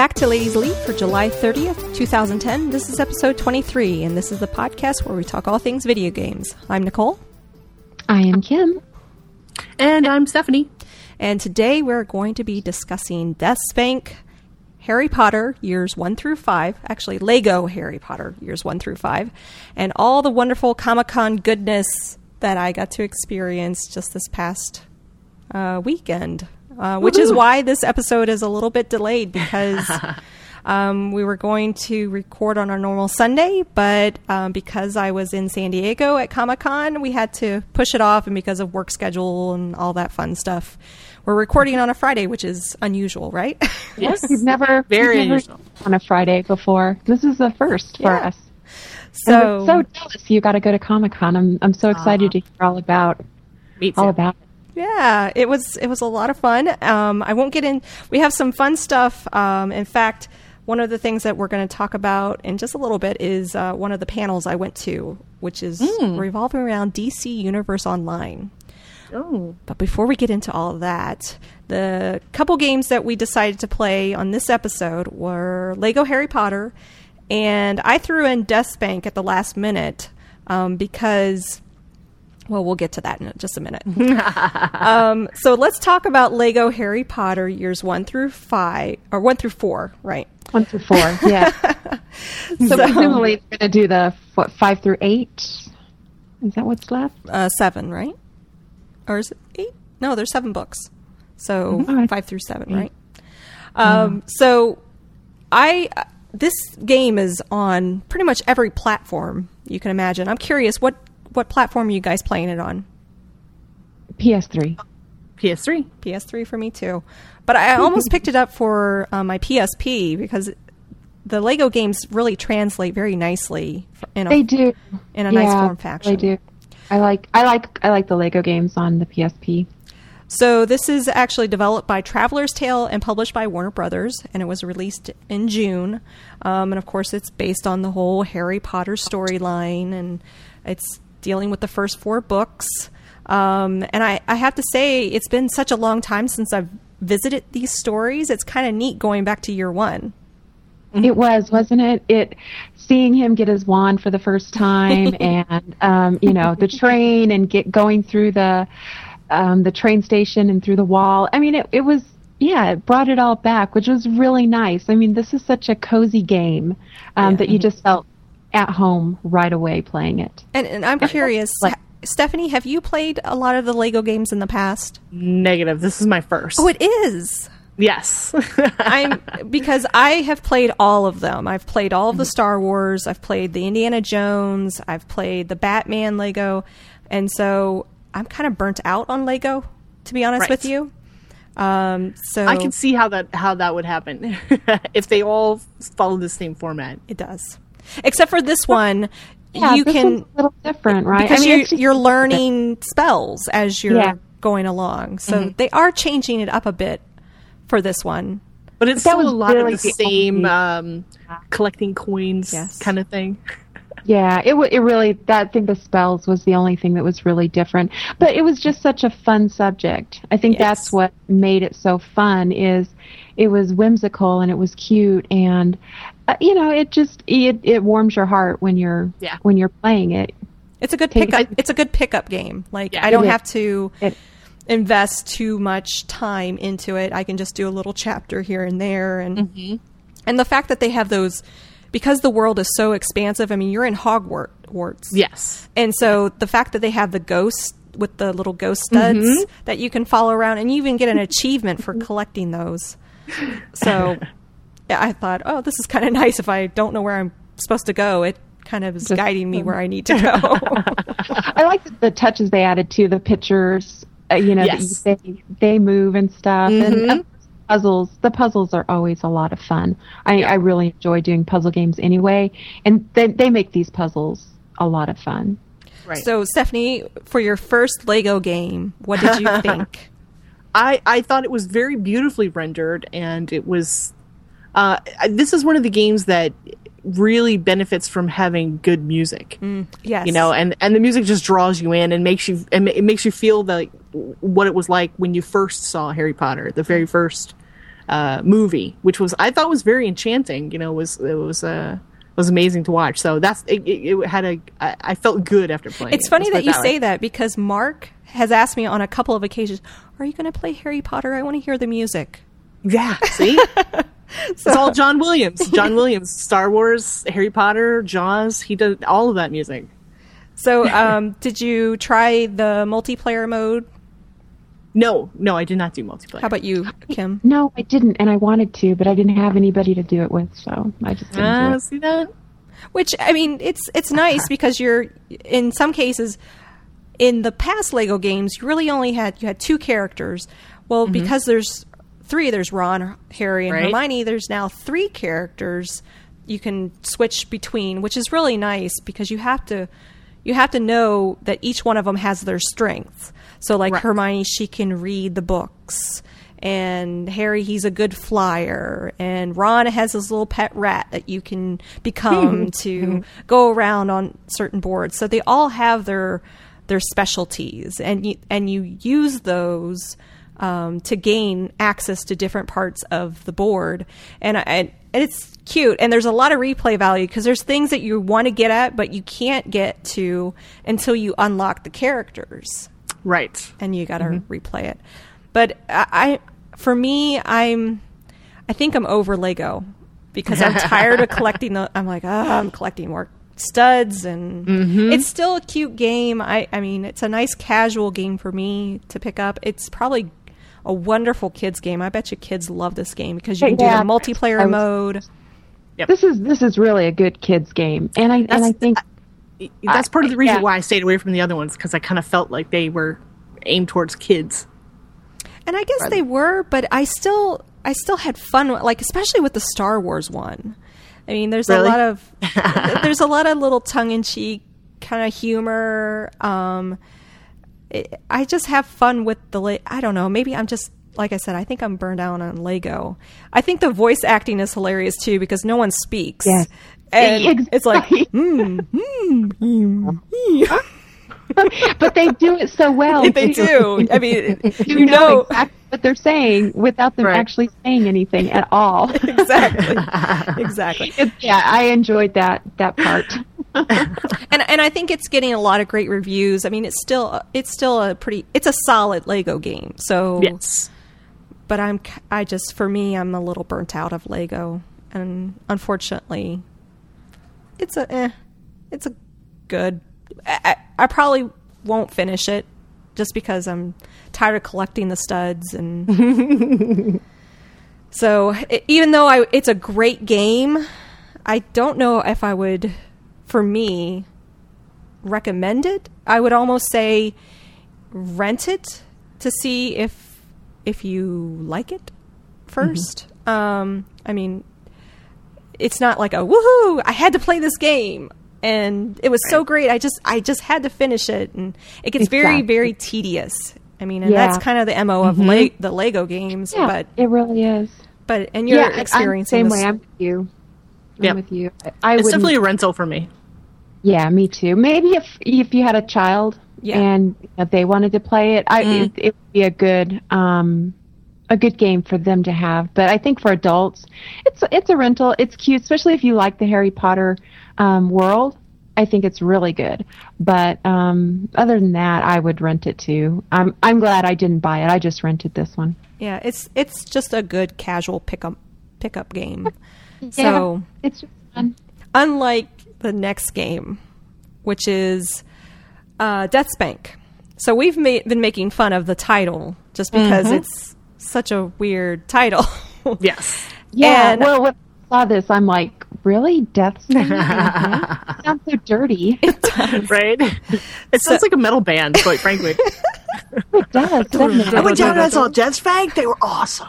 Welcome back to Ladies Leap for July 30th, 2010. This is episode 23, and this is the podcast where we talk all things video games. I'm Nicole. I am Kim. And I'm Stephanie. And today we're going to be discussing DeathSpank, Harry Potter years 1 through 5, actually, Lego Harry Potter years 1 through 5, and all the wonderful Comic Con goodness that I got to experience just this past uh, weekend. Uh, which is why this episode is a little bit delayed because um, we were going to record on our normal Sunday, but um, because I was in San Diego at Comic Con, we had to push it off, and because of work schedule and all that fun stuff, we're recording on a Friday, which is unusual, right? Yes. We've never Very we've never unusual. on a Friday before. This is the first for Yeah. us. so, And we're so jealous you got to go to Comic Con. I'm I'm so excited to hear all about Me all about. it. Yeah, it was it was a lot of fun. Um, I won't get in. We have some fun stuff. Um, in fact, one of the things that we're going to talk about in just a little bit is uh, one of the panels I went to, which is revolving around DC Universe Online. Oh. But before we get into all of that, the couple games that we decided to play on this episode were Lego Harry Potter, and I threw in DeathSpank at the last minute um, because, well, we'll get to that in just a minute. um, so let's talk about Lego Harry Potter years one through five, or one through four, right? One through four. Yeah. so presumably we're going to do the what five through eight. Is that what's left? Uh, seven, right? Or is it eight? No, there's seven books. So Mhm. five through seven, right? Um, so I this game is on pretty much every platform you can imagine. I'm curious what what platform are you guys playing it on? PS3. PS3. PS3 for me too, but I almost picked it up for uh, my PSP because the Lego games really translate very nicely in a They do in a nice form factor. They do. I like I like I like the Lego games on the PSP. So this is actually developed by Traveler's Tale and published by Warner Brothers, and it was released in June. Um, and of course, it's based on the whole Harry Potter storyline, and it's dealing with the first four books. Um, and I, I have to say, it's been such a long time since I've visited these stories. It's kind of neat going back to year one. It was, wasn't it? It seeing him get his wand for the first time, and um, you know the train and get going through the um, the train station and through the wall. I mean, it it was yeah, it brought it all back, which was really nice. I mean, this is such a cozy game um, that you just felt at home right away playing it. And, and I'm curious, Like- Stephanie, have you played a lot of the Lego games in the past? Negative. This is my first. Oh, it is. yes. I'm because I have played all of them. I've played all of the Star Wars. I've played the Indiana Jones. I've played the Batman Lego, and so I'm kind of burnt out on Lego, to be honest Right. with you. Um, so I can see how that how that would happen if they all follow the same format. it does, except for this one. Yeah, you this can a little different, right? because I mean, you're, just- you're learning spells as you're Yeah. going along. So they are changing it up a bit for this one. But it's That still a lot really of the the same um, collecting coins Yes. kind of thing. Yeah, it wa it really that I think the spells was the only thing that was really different. But it was just such a fun subject. I think Yes. that's what made it so fun is it was whimsical and it was cute and you know, it just it it warms your heart when you're Yeah. when you're playing it. It's a good Take- pickup. It's a good pickup game. Like Yeah. I don't have to It- invest too much time into it. I can just do a little chapter here and there, and Mm-hmm. and the fact that they have those because the world is so expansive. I mean, you're in Hogwarts, Yes. and so the fact that they have the ghosts with the little ghost studs Mm-hmm. that you can follow around, and you even get an achievement for collecting those. So yeah, I thought, oh, this is kind of nice. If I don't know where I'm supposed to go, it kind of is Just- guiding me where I need to go. I like the, the touches they added to the pictures, uh, you know, Yes. they they move and stuff and, Mhm. and puzzles. The puzzles are always a lot of fun. I I really enjoy doing puzzle games anyway, and they they make these puzzles a lot of fun. Right. So, Stephanie, for your first Lego game, what did you think? I, I thought it was very beautifully rendered, and it was. Uh, this is one of the games that really benefits from having good music. yes. You know, and and the music just draws you in and makes you and it makes you feel like what it was like when you first saw Harry Potter, the very first uh, movie, which was I thought was very enchanting. You know, was it was uh, was amazing to watch. So that's it. it, had a I, I felt good after playing. It's it. funny that you way. say that because Mark has asked me on a couple of occasions, "Are you going to play Harry Potter? I want to hear the music." Yeah, see, it's all John Williams. John Williams, Star Wars, Harry Potter, Jaws. He did all of that music. So, um, did you try the multiplayer mode? No, no, I did not do multiplayer. How about you, Kim? No, I didn't, and I wanted to, but I didn't have anybody to do it with, so I just didn't do it. see that? Which I mean, it's it's nice because you're in some cases in the past Lego games, you really only had you had two characters. Well, because there's three, there's Ron, Harry, and Right. Hermione. There's now three characters you can switch between, which is really nice because you have to you have to know that each one of them has their strengths. So, like Right. Hermione, she can read the books. And Harry, he's a good flyer. And Ron has his little pet rat that you can become hmm. to hmm. go around on certain boards. So they all have their their specialties, and you and you use those um, to gain access to different parts of the board. And, I, and it's cute. And there's a lot of replay value because there's things that you want to get at, but you can't get to until you unlock the characters Right. and you got to replay it. But I, I, for me, I'm, I think I'm over Lego because I'm tired of collecting the. I'm like, ah, I'm collecting more studs, and it's still a cute game. I, I mean, it's a nice casual game for me to pick up. It's probably a wonderful kids game. I bet you kids love this game because you can Yeah. do the multiplayer was- mode. This is this is really a good kids game, and I and I That's- think That's part of the reason yeah. why I stayed away from the other ones because I kind of felt like they were aimed towards kids. And I guess they were, but I still I still had fun like especially with the Star Wars one. I mean, there's Really? a lot of there's a lot of little tongue in cheek kind of humor. Um it, I just have fun with the la- I don't know, maybe I'm just like I said, I think I'm burned out on Lego. I think the voice acting is hilarious too because no one speaks. Yes. And it's like, Exactly. mm, mm, mm, mm. but they do it so well. they too. do. I mean, You, you know, know, exactly what they're saying without them Right. actually saying anything at all. exactly, exactly. It's- yeah, I enjoyed that that part. and and I think it's getting a lot of great reviews. I mean, it's still it's still a pretty it's a solid Lego game. So, Yes. but I'm I just for me I'm a little burnt out of Lego, and unfortunately, it's a eh, it's a good. I, I probably won't finish it just because I'm tired of collecting the studs and. so even though I it's a great game, I don't know if I would, for me, recommend it. I would almost say rent it to see if if you like it 1st Um, I mean, it's not like a woohoo! I had to play this game, and it was so great. I just I just had to finish it, and it gets very Exactly. very tedious. I mean, and Yeah. that's kind of the mo of Le- the Lego games. Yeah, But it really is. but and you're yeah, I- I'm experiencing same this- way. I'm with you. I'm Yep. with you. I- I It's definitely a rental for me. Yeah, me too. Maybe if if you had a child Yeah. and if they wanted to play it, I Mm. it, it would be a good um a good game for them to have. But I think for adults, it's it's a rental. It's cute, especially if you like the Harry Potter um, world. I think it's really good. But um, other than that, I would rent it too. I'm I'm glad I didn't buy it. I just rented this one. Yeah, it's it's just a good casual pickup pickup game. Yeah, So it's just fun. unlike the next game, which is uh, DeathSpank. So we've ma- been making fun of the title just because Mm-hmm. it's such a weird title. Yes. Yeah. And- well, when I saw this, I'm like, really, DeathSpank? Mhm. Sounds so dirty. It does. Right? It sounds like a metal band, quite frankly. It does. I went down and I saw Jets Bank. They were awesome.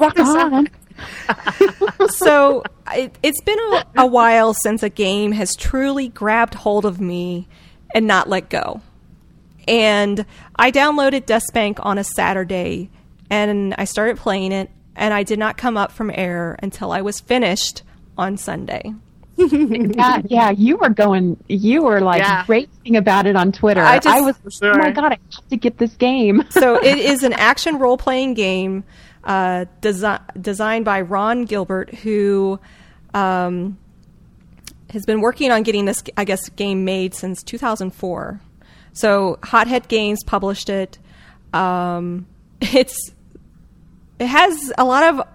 Rock on. so it, it's been a, a while since a game has truly grabbed hold of me and not let go. And I downloaded DeathSpank on a Saturday and I started playing it, and I did not come up from error until I was finished on Sunday. Yeah, yeah, you were going, you were like Yeah. racing about it on Twitter. I just- was, sure. oh my god, I have to get this game. So it is an action role playing game. Uh, desi- designed by Ron Gilbert, who um, has been working on getting this, I guess, game made since 2004. So Hothead Games published it. Um, it's it has a lot of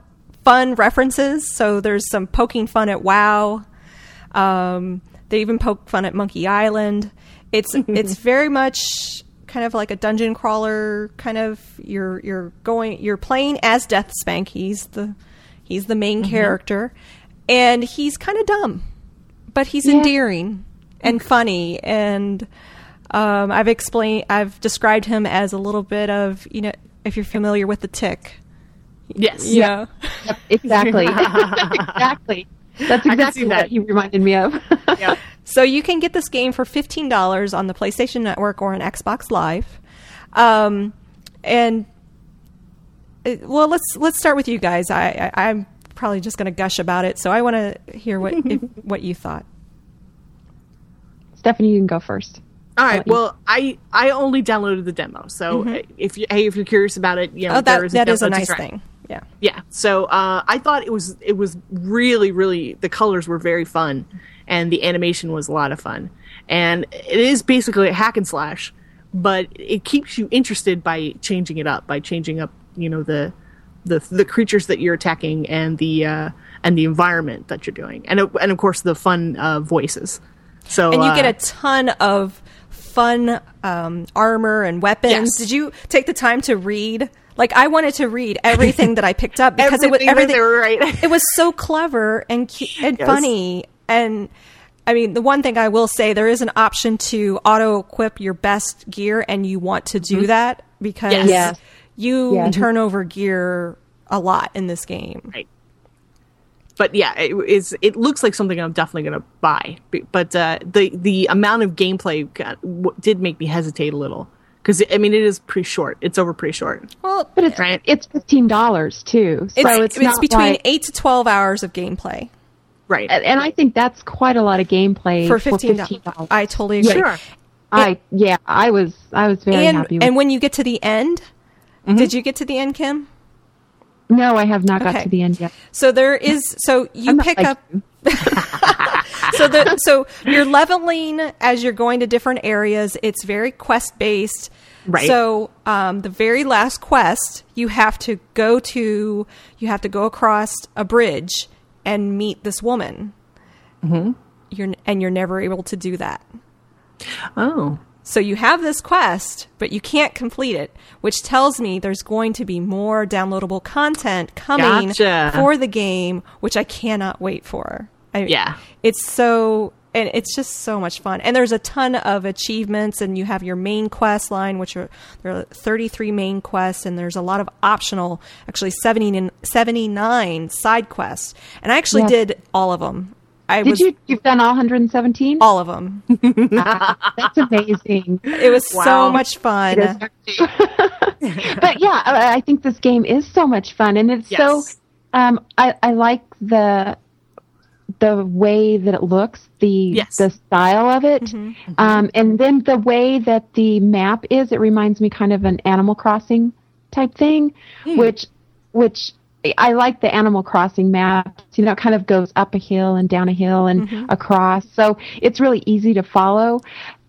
fun references. So there's some poking fun at WoW. Um, they even poke fun at Monkey Island. It's it's very much kind of like a dungeon crawler. Kind of you're you're going you're playing as Death Spank. He's the he's the main character, and he's kind of dumb, but he's endearing and funny. And um, I've explained I've described him as a little bit of you know if you're familiar with the Tick. Yes. Yeah. Yep, exactly. exactly. That's exactly see what that. he reminded me of. Yeah. So you can get this game for fifteen dollars on the PlayStation Network or on Xbox Live. Um, and uh, well, let's let's start with you guys. I, I I'm probably just going to gush about it, so I want to hear what if, what you thought. Stephanie, you can go first. All right. I'll you- Well, I I only downloaded the demo, so uh, if you hey if you're curious about it, you know Oh, there that is that demo is a nice try. thing. Yeah. Yeah. So uh, I thought it was it was really really the colors were very fun, and the animation was a lot of fun, and it is basically a hack and slash, but it keeps you interested by changing it up by changing up you know the the the creatures that you're attacking and the uh, and the environment that you're doing, and of- and of course the fun uh, voices. So And you get uh, a ton of fun um, armor and weapons. Yes. Did you take the time to read? Like I wanted to read everything that I picked up because it was Everything that everything. they were right. it was so clever and cu- and Yes. funny and I mean, the one thing I will say, there is an option to auto equip your best gear, and you want to do that because Yes. Yes. you Yeah. turn over gear a lot in this game. Right. But yeah, it is. It looks like something I'm definitely going to buy. But uh, the the amount of gameplay got, w- did make me hesitate a little because I mean it is pretty short. It's over pretty short. Well, But it's Right. it's fifteen dollars too. So it's, it's, it's, not between like- eight to twelve hours of gameplay Right. and I think that's quite a lot of gameplay for for fifteen fifteen dollars. dollars. I totally agree. Sure. I yeah, I was I was very And happy with and when you get to the end, mm-hmm. did you get to the end, Kim? No, I have not got to the end yet. So there is. So you I'm pick like up. you. so the so you're leveling as you're going to different areas. It's very quest based. Right. So um, the very last quest, you have to go to you have to go across a bridge and meet this woman. Mm-hmm. You're and you're never able to do that. Oh. So you have this quest, but you can't complete it, which tells me there's going to be more downloadable content coming Gotcha. for the game, which I cannot wait for. I, Yeah. It's so and it's just so much fun. And there's a ton of achievements and you have your main quest line which are there are 33 main quests and there's a lot of optional actually 70 and 79 side quests. And I actually Yes. did all of them. I Did was you you've done all 117? all of them. That's amazing. It was so much fun. It is too. but yeah, I, I think this game is so much fun, and it's so. Um, I I like the the way that it looks, the Yes. the style of it, um, and then the way that the map is. It reminds me kind of an Animal Crossing type thing, which which I like the Animal Crossing maps. You know, it kind of goes up a hill and down a hill and mm-hmm. across, so it's really easy to follow.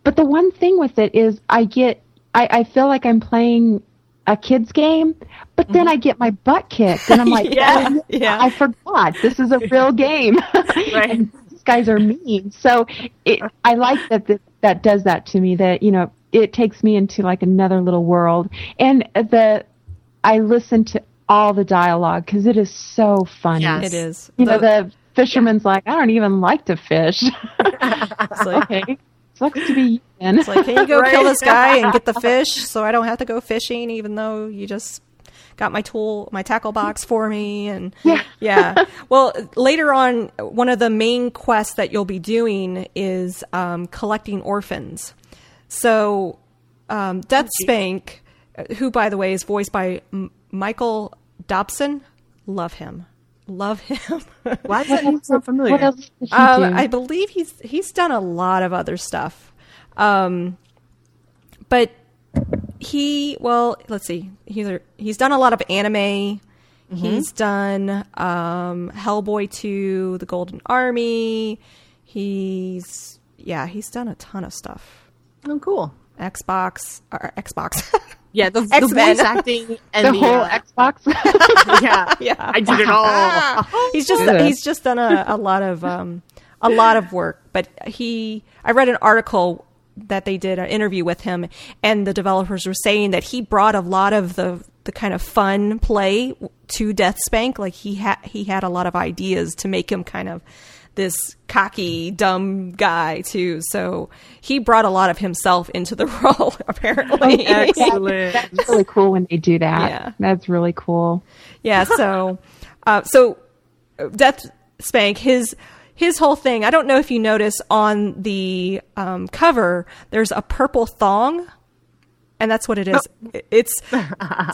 But the one thing with it is, I get, I, I feel like I'm playing a kid's game, but then mm-hmm. I get my butt kicked, and I'm like, Yeah, "Oh, yeah. I forgot this is a real game. Right. and these guys are mean. So it, I like that, that that does that to me. That you know, it takes me into like another little world, and the I listen to all the dialogue because it is so funny. Yes. It is. You know, The- the fisherman's like, I don't even like to fish. it's like, okay, sucks to be you. then. it's like, can you go kill this guy and get the fish so I don't have to go fishing, even though you just got my tool, my tackle box for me? And Yeah. yeah. Well, later on, one of the main quests that you'll be doing is um, collecting orphans. So, um, Death Spank, who, by the way, is voiced by M- Michael Dobson, love him. Love him. Why does that sound so familiar? What else did she Um, do? I believe he's he's done a lot of other stuff, um, but he well, let's see, he's he's done a lot of anime. He's done um, Hellboy 2, The Golden Army. He's yeah, he's done a ton of stuff. Oh, cool. Xbox or Xbox. Yeah, the, the X-Men. voice acting and The the, whole uh, Xbox. yeah, Yeah. I did it all. he's just Yeah. he's just done a, a lot of um, a lot of work. But he, I read an article that they did an interview with him, and the developers were saying that he brought a lot of the the kind of fun play to Deathspank. Like he had he had a lot of ideas to make him kind of this cocky dumb guy too so he brought a lot of himself into the role apparently Excellent. That's really cool when they do that. Yeah. That's really cool. yeah so uh, so uh, death spank his his whole thing i don't know if you notice on the um, cover there's a purple thong and that's what it is it's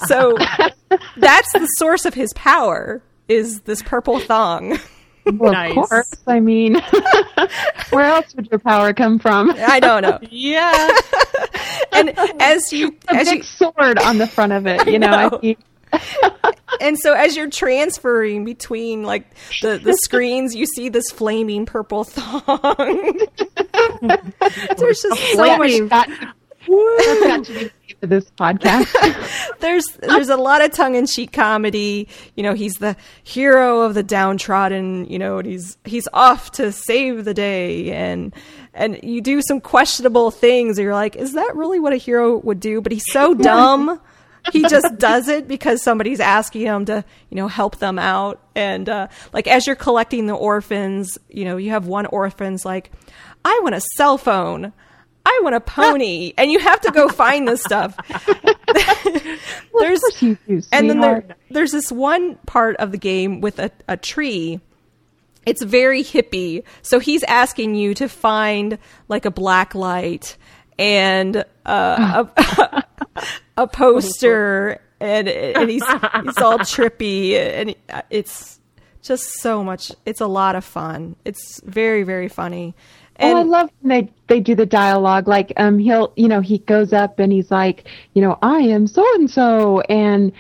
so that's the source of his power is this purple thong Well, Nice. of course. I mean, where else would your power come from? i don't know Yeah. and as you A as big you sword on the front of it. You know, know. I mean, and so as you're transferring between like the, the screens you see this flaming purple thong there's just so that much got, that's got to be this podcast. there's there's a lot of tongue-in-cheek comedy. You know he's the hero of the downtrodden you know and he's he's off to save the day. And and you do some questionable things you're like is that really what a hero would do? But he's so dumb. He just does it because somebody's asking him to you know help them out. And uh, like as you're collecting the orphans you know you have one orphan's like i want a cell phone i want a pony and you have to go find this stuff. There's do, and then there, there's this one part of the game with a, a tree. It's very hippie so he's asking you to find like a black light and uh, a, a poster and and he's he's all trippy and it's just so much it's a lot of fun. It's very very funny and oh, I love when they they do the dialogue. Like, um, he'll, you know, he goes up and he's like, you know, I am so and so, and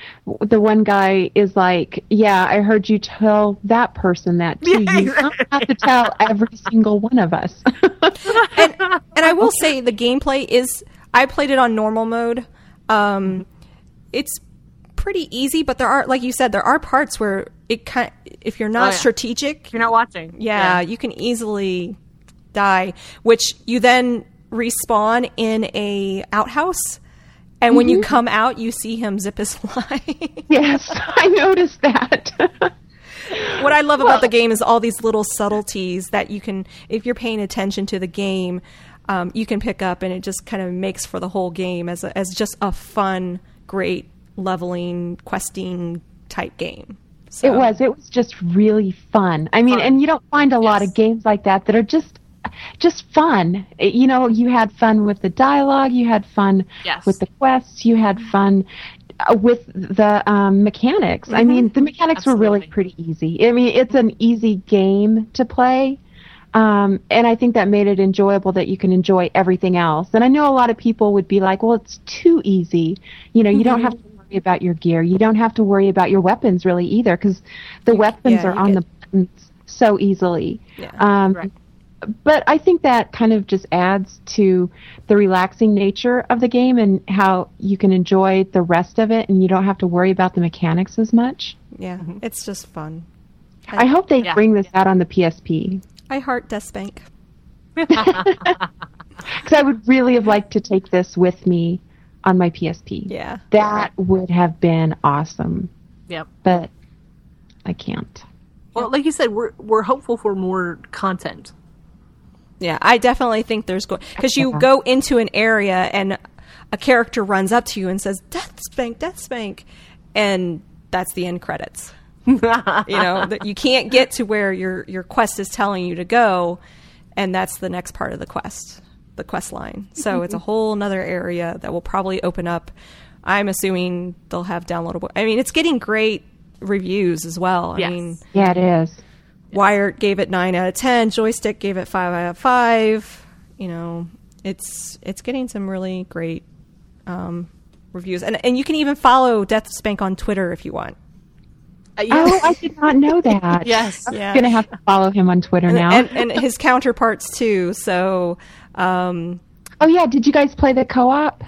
the one guy is like, yeah, I heard you tell that person that too. You don't have to tell every single one of us. and and I will say the gameplay is I played it on normal mode. Um, it's pretty easy, but there are, like you said, there are parts where it kind. If you're not Oh, yeah. strategic, You're not watching. yeah, you can easily die. Which you then respawn in a outhouse, and when you come out, you see him zip his line. yes, I noticed that. what I love about the game is all these little subtleties that you can, if you're paying attention to the game, um, you can pick up, and it just kind of makes for the whole game as a, as just a fun, great leveling, questing type game. So, It was. It was just really fun. I mean, Fun. and you don't find a lot of games like that that are just just fun. You know, you had fun with the dialogue, you had fun Yes. with the quests, you had fun uh, with the um, mechanics. I mean, the mechanics were really pretty easy. I mean, it's an easy game to play. Um, and I think that made it enjoyable that you can enjoy everything else. And I know a lot of people would be like, well, it's too easy. You know, you don't have to worry about your gear. You don't have to worry about your weapons really either because the weapons yeah, are on get- the buttons so easily. Yeah. Um, Right. But I think that kind of just adds to the relaxing nature of the game and how you can enjoy the rest of it and you don't have to worry about the mechanics as much. yeah, mm-hmm. it's just fun. I hope they Yeah. bring this out on the PSP. I heart Deathspank. Because I would really have liked to take this with me on my PSP. Yeah. That would have been awesome, Yep. but I can't. Well, like you said, we're we're hopeful for more content. Yeah, I definitely think there's going because you Yeah. go into an area and a character runs up to you and says "Death Spank, Death Spank," and that's the end credits. you know that you can't get to where your your quest is telling you to go, and that's the next part of the quest, the quest line. So it's a whole nother area that will probably open up. I'm assuming they'll have downloadable. I mean, it's getting great reviews as well. I Yes. mean, Yeah, it is. Wired gave it nine out of ten. Joystiq gave it five out of five. You know, it's it's getting some really great um, reviews, and and you can even follow Death Spank on Twitter if you want. Uh, yeah. Oh, I did not know that. yes. Yeah. I'm gonna have to follow him on Twitter now. and, and his counterparts too. So, um, oh yeah, did you guys play the co-op?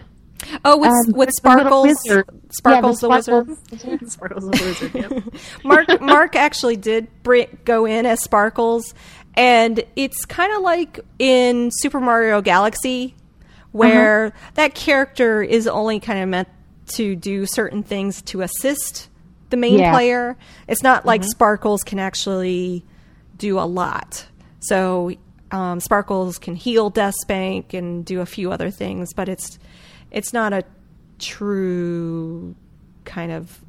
Oh, with Um, with Sparkles, wizard. Sparkles yeah, the, wizard. Sparkles Sparkles the Wizard. Yep. Mark Mark actually did bring, go in as Sparkles, and it's kind of like in Super Mario Galaxy, where Uh-huh. that character is only kind of meant to do certain things to assist the main Yeah. player. It's not like Sparkles can actually do a lot. So um, Sparkles can heal Deathspank and do a few other things, but it's it's not a true kind of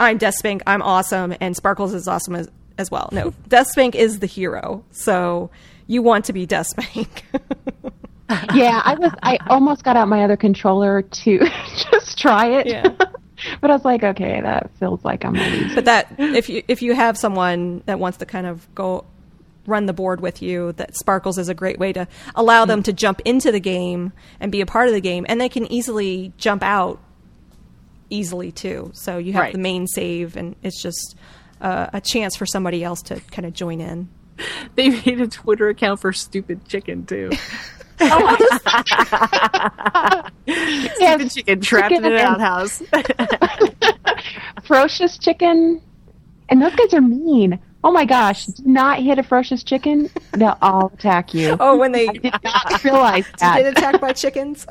I'm Deathspank, I'm awesome, and Sparkles is awesome as, as well. No, Deathspank is the hero, so you want to be Deathspank. yeah, I was. I almost got out my other controller to just try it. Yeah. but I was like, okay, that feels like I'm but that if you if you have someone that wants to kind of go run the board with you, that Sparkles is a great way to allow them to jump into the game and be a part of the game, and they can easily jump out easily too. So you have Right. the main save, and it's just uh, a chance for somebody else to kind of join in. They made a Twitter account for Stupid Chicken too. Yeah, Stupid Chicken trapped in an outhouse. ferocious chicken, and those guys are mean. Oh my gosh! did not hit a ferocious chicken; they'll all attack you. Oh, when they Did not realize get that. attacked by chickens.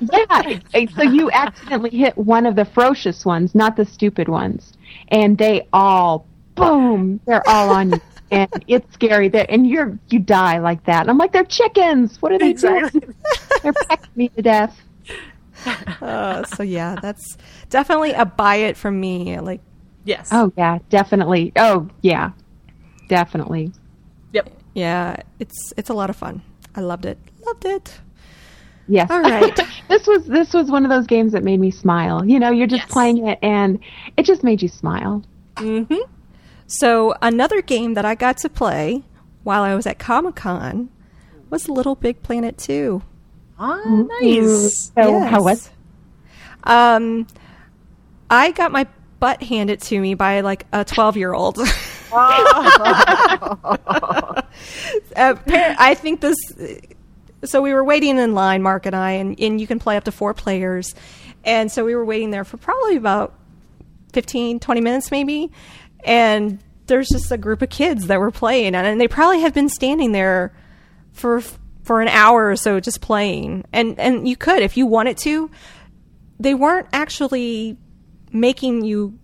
Yeah, so you accidentally hit one of the ferocious ones, not the stupid ones, and they all boom, they're all on you, and it's scary. That and you're you die like that. And I'm like, they're chickens. What are they exactly. doing? They're pecking me to death. Uh, so yeah, that's definitely a buy it from me. Like, Yes. Oh yeah, definitely. Oh yeah, definitely. Yep. yeah, it's it's a lot of fun. I loved it. Loved it. Yes. All right. this was this was one of those games that made me smile. You know, you're just Yes. playing it and it just made you smile. Mm-hmm. So another game that I got to play while I was at Comic Con was Little Big Planet Two. Oh, nice. So Yes. how was? Um, I got my butt handed to me by like a twelve year old. I think this. So we were waiting in line, Mark and I, and, and you can play up to four players. And so we were waiting there for probably about 15, 20 minutes maybe. And there's just a group of kids that were playing, and, and they probably have been standing there for for an hour or so just playing. And and you could if you wanted to. They weren't actually making you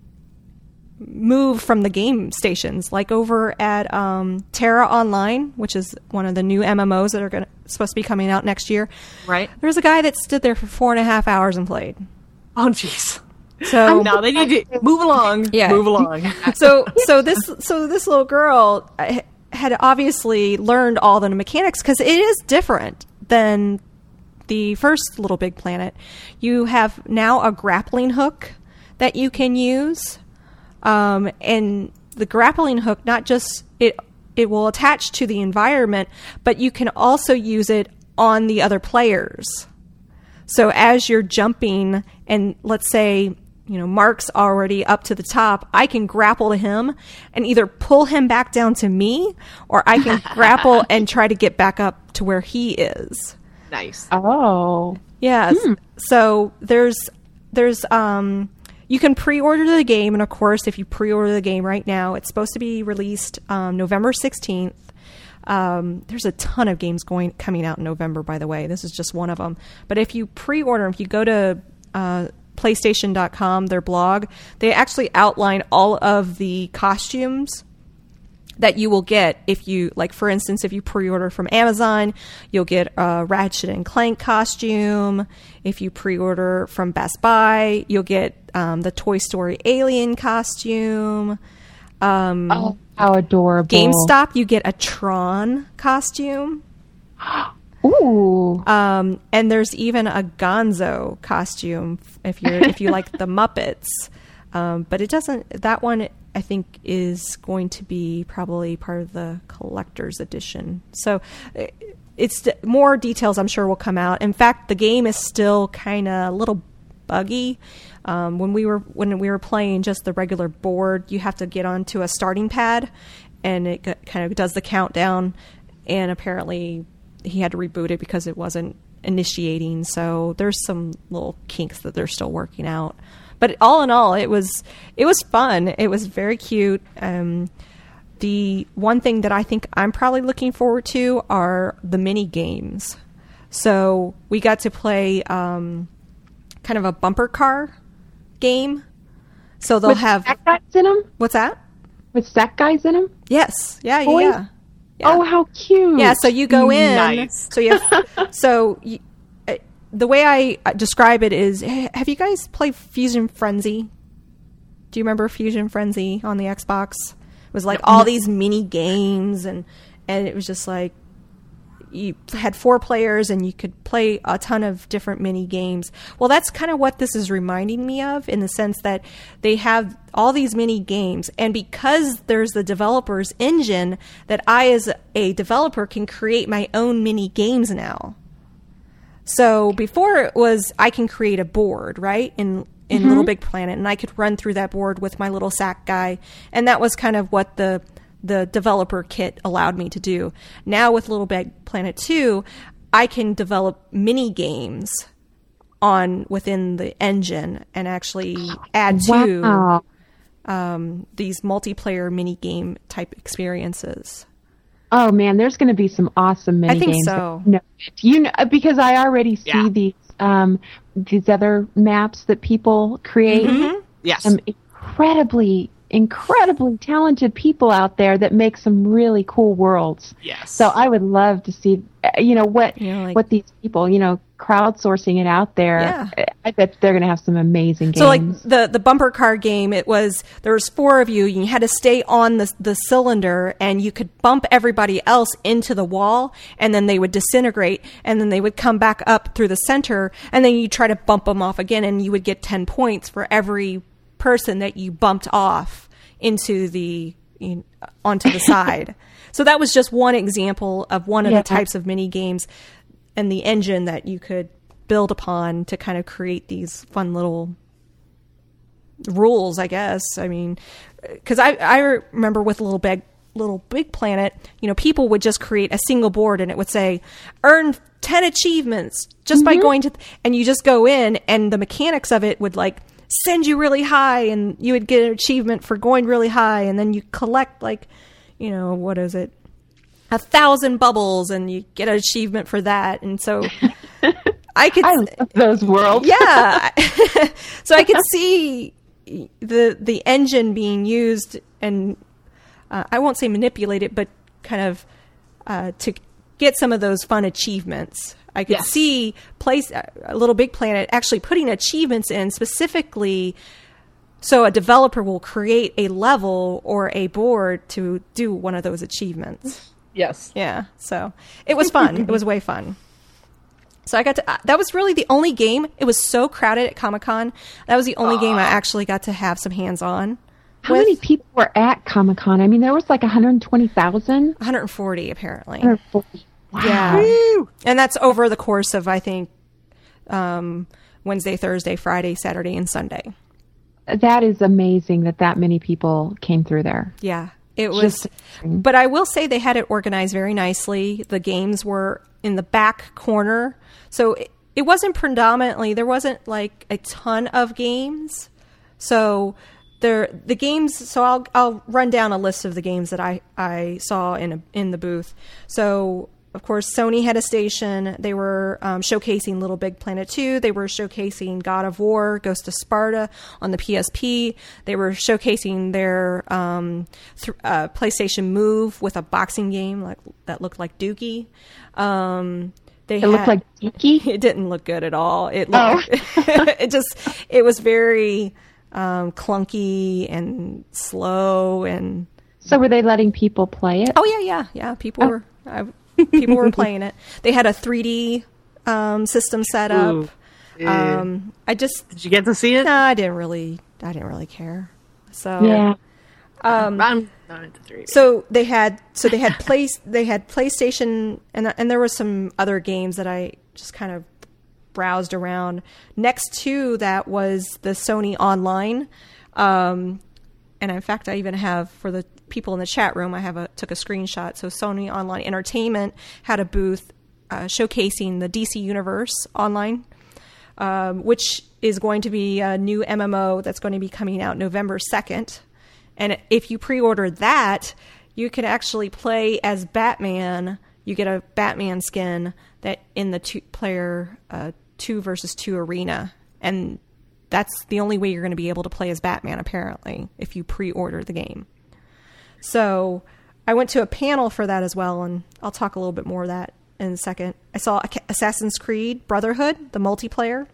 move from the game stations, like over at um, TERA Online, which is one of the new MMOs that are gonna, supposed to be coming out next year. Right. There was a guy that stood there for four and a half hours and played. Oh, jeez. So No, they need to move along. Yeah. Move along. so so this so this little girl uh, had obviously learned all the mechanics because it is different than the first Little Big Planet. You have now a grappling hook that you can use, um, and the grappling hook not just it it will attach to the environment, but you can also use it on the other players. So as you're jumping, and let's say, you know, Mark's already up to the top, I can grapple to him and either pull him back down to me, or I can grapple and try to get back up to where he is. nice. Oh. Yes. So there's there's um you can pre-order the game, and of course, if you pre-order the game right now, it's supposed to be released um, November sixteenth. Um, there's a ton of games going coming out in November. By the way, this is just one of them. But if you pre-order, if you go to uh, PlayStation.com, their blog, they actually outline all of the costumes that you will get if you like for instance if you pre-order from amazon you'll get a ratchet and clank costume if you pre-order from best buy you'll get um, the toy story alien costume um, Oh, how adorable. gamestop you get a tron costume Ooh. um, and there's even a gonzo costume if you're if you like the muppets um, but it doesn't that one i think is going to be probably part of the collector's edition so uh, it's more details i'm sure will come out in fact the game is still kind of a little buggy. Um, when we were when we were playing just the regular board, you have to get onto a starting pad, and it kind of does the countdown. And apparently, he had to reboot it because it wasn't initiating. So there's some little kinks that they're still working out. But all in all, it was it was fun. It was very cute. Um, the one thing that I think I'm probably looking forward to are the mini games. So we got to play um, kind of a bumper car game. So they'll With have sack guys in them? what's that? With sack guys in them? Yes, yeah, Boys? yeah. Yeah. Oh, how cute! Yeah, so you go in. Nice. So you have, so you, the way I uh, describe it is have you guys played Fusion Frenzy? Do you remember Fusion Frenzy on the Xbox? It was like all these mini games and and it was just like you had four players and you could play a ton of different mini games. Well, that's kind of what this is reminding me of in the sense that they have all these mini games and because there's the developer's engine that I as a developer can create my own mini games now. So before it was I can create a board, right? In in Little Big Planet and I could run through that board with my little sack guy and that was kind of what the the developer kit allowed me to do. Now with Little Big Planet 2, I can develop mini games on within the engine and actually add to Wow. um, these multiplayer mini game type experiences. Oh man, there's going to be some awesome mini think games. so. No, you know because I already see Yeah. these um these other maps that people create. Mm-hmm. Yes. Some incredibly incredibly talented people out there that make some really cool worlds. yes. So I would love to see, uh, you know, what You know, like- what these people, you know, crowdsourcing it out there. Yeah. I bet they're going to have some amazing games. So like the the bumper car game, it was there was four of you. and You had to stay on the the cylinder, and you could bump everybody else into the wall, and then they would disintegrate, and then they would come back up through the center, and then you try to bump them off again, and you would get ten points for every person that you bumped off into the you know, onto the side. So that was just one example of one of Yeah. the types of mini games and the engine that you could build upon to kind of create these fun little rules, I guess. I mean, because I I remember with Little Big Little Big Planet, you know, people would just create a single board and it would say earn ten achievements just by mm-hmm. going to, and you just go in and the mechanics of it would like send you really high and you would get an achievement for going really high and then you collect like, you know, what is it? A thousand bubbles and you get an achievement for that. And so I could I those worlds. yeah. so I could see the the engine being used, and uh, I won't say manipulate it, but kind of uh, to get some of those fun achievements. I could Yes. see place a little big planet actually putting achievements in specifically. So a developer will create a level or a board to do one of those achievements. yes. Yeah. So it was fun. it was way fun. So I got to, uh, that was really the only game. It was so crowded at Comic Con. That was the only game I actually got to have some hands on. How many people were at Comic Con? I mean, there was like 120,000. 140 apparently. 140. Wow. Yeah. Woo! And that's over the course of, I think, um, Wednesday, Thursday, Friday, Saturday, and Sunday. That is amazing that that many people came through there. Yeah. It was, Just- but I will say they had it organized very nicely. The games were in the back corner. So it, it wasn't predominantly, there wasn't like a ton of games. So there, the games, so I'll, I'll run down a list of the games that I, I saw in, a, in the booth. So, of course, Sony had a station. They were um, showcasing Little Big Planet 2. They were showcasing God of War, Ghost of Sparta on the PSP. They were showcasing their um, th- uh, PlayStation Move with a boxing game like that looked like Dookie. Um, they It looked like Geeky. it didn't look good at all. It Oh. looked, it just it was very um, clunky and slow and So were they letting people play it? oh yeah yeah yeah people were I, people were playing it. They had a 3D um, system set up. Ooh. Um, I just Did you get to see it? no, I didn't really I didn't really care. So Yeah. I'm not into 3D. so they had so they had place they had PlayStation and and there were some other games that I just kind of browsed around. Next to that was the Sony Online. Um, and in fact, I even have for the people in the chat room, I have a took a screenshot. So Sony Online Entertainment had a booth uh, showcasing the DC Universe Online, um, which is going to be a new MMO that's going to be coming out November second. And if you pre-order that, you can actually play as Batman. You get a Batman skin that in the two player uh, two versus two arena, and that's the only way you're going to be able to play as Batman apparently if you pre-order the game. So I went to a panel for that as well, and I'll talk a little bit more of that in a second. I saw Assassin's Creed Brotherhood, the multiplayer.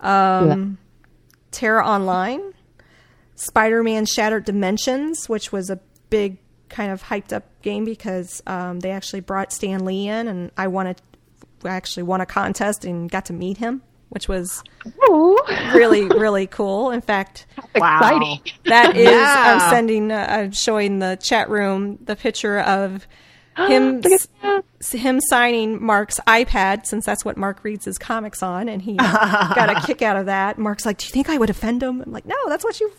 Um, TERA Online, Spider Man Shattered Dimensions, which was a big kind of hyped up game because um, they actually brought Stan Lee in, and I wanted, I actually won a contest and got to meet him, which was Ooh. really really cool. In fact, Wow. Exciting. that is Yeah. I'm sending, uh, I'm showing the chat room the picture of him Look at that. s- him signing Mark's iPad since that's what Mark reads his comics on, and he got a kick out of that. Mark's like, "Do you think I would offend him?" I'm like, "No, that's what you."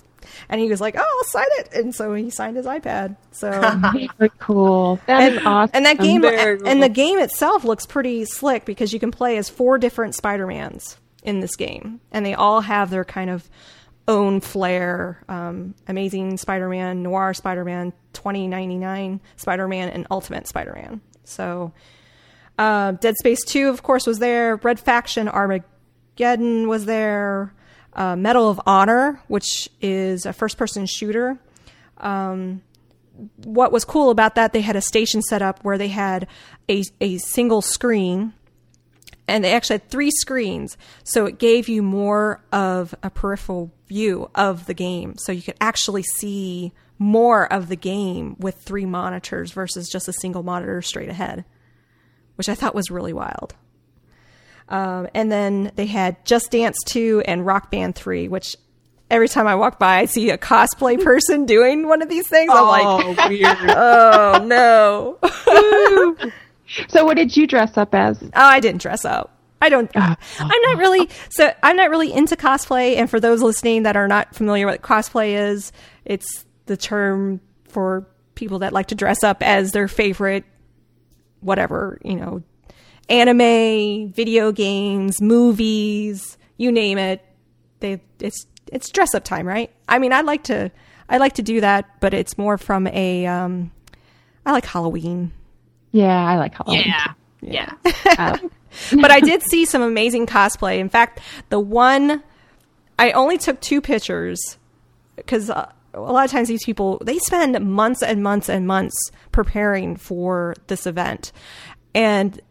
And he was like, "Oh, I'll sign it," and so he signed his iPad. So Very cool. That is and, awesome. and that game Very and the game itself looks pretty slick because you can play as four different Spider-Mans in this game. And they all have their kind of own flair. Um, amazing Spider-Man noir Spider-Man 2099 Spider-Man and Ultimate Spider-Man. So uh, Dead Space 2 of course was there. Red Faction Armageddon was there. Uh, Medal of Honor which is a first-person shooter. What was cool about that, they had a station set up where they had a, a single screen and they actually had three screens. So it gave you more of a peripheral view of the game. So you could actually see more of the game with three monitors versus just a single monitor straight ahead, which I thought was really wild. Um, and then they had Just Dance 2 and Rock Band 3, which every time I walk by, I see a cosplay person doing one of these things. I'm like, Oh, weird. oh no. so, what did you dress up as? Oh, I didn't dress up. I don't. I'm not really. So I'm not really into cosplay. And for those listening that are not familiar with what cosplay is, it's the term for people that like to dress up as their favorite, whatever you know, anime, video games, movies, you name it. They it's it's dress up time, right? I mean, I like to I like to do that, but it's more from a um, I like Halloween. Yeah, I like Halloween. yeah. Yeah. Uh, but I did see some amazing cosplay. In fact, the one I only took two pictures because uh, a lot of times these people they spend months and months and months preparing for this event, and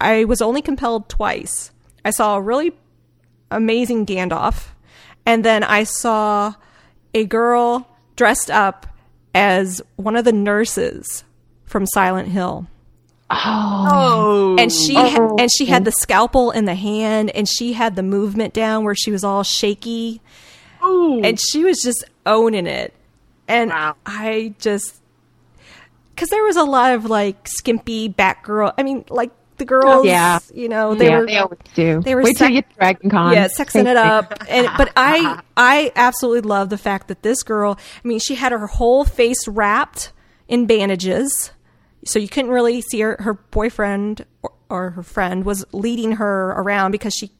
I was only compelled twice. I saw a really amazing Gandalf, and then I saw a girl dressed up as one of the nurses from Silent Hill oh, Oh. and she ha- oh. and she had oh. the scalpel in the hand and she had the movement down where she was all shaky Ooh. and she was just owning it and Wow. i just because there was a lot of like skimpy Batgirl i mean like the girls Yeah. you know they yeah, were they always do. they were Wait till sec- you get to Dragon Con. yeah, sexing it up. And but I I absolutely love the fact that this girl, I mean, she had her whole face wrapped in bandages. So you couldn't really see her her boyfriend or, or her friend was leading her around because she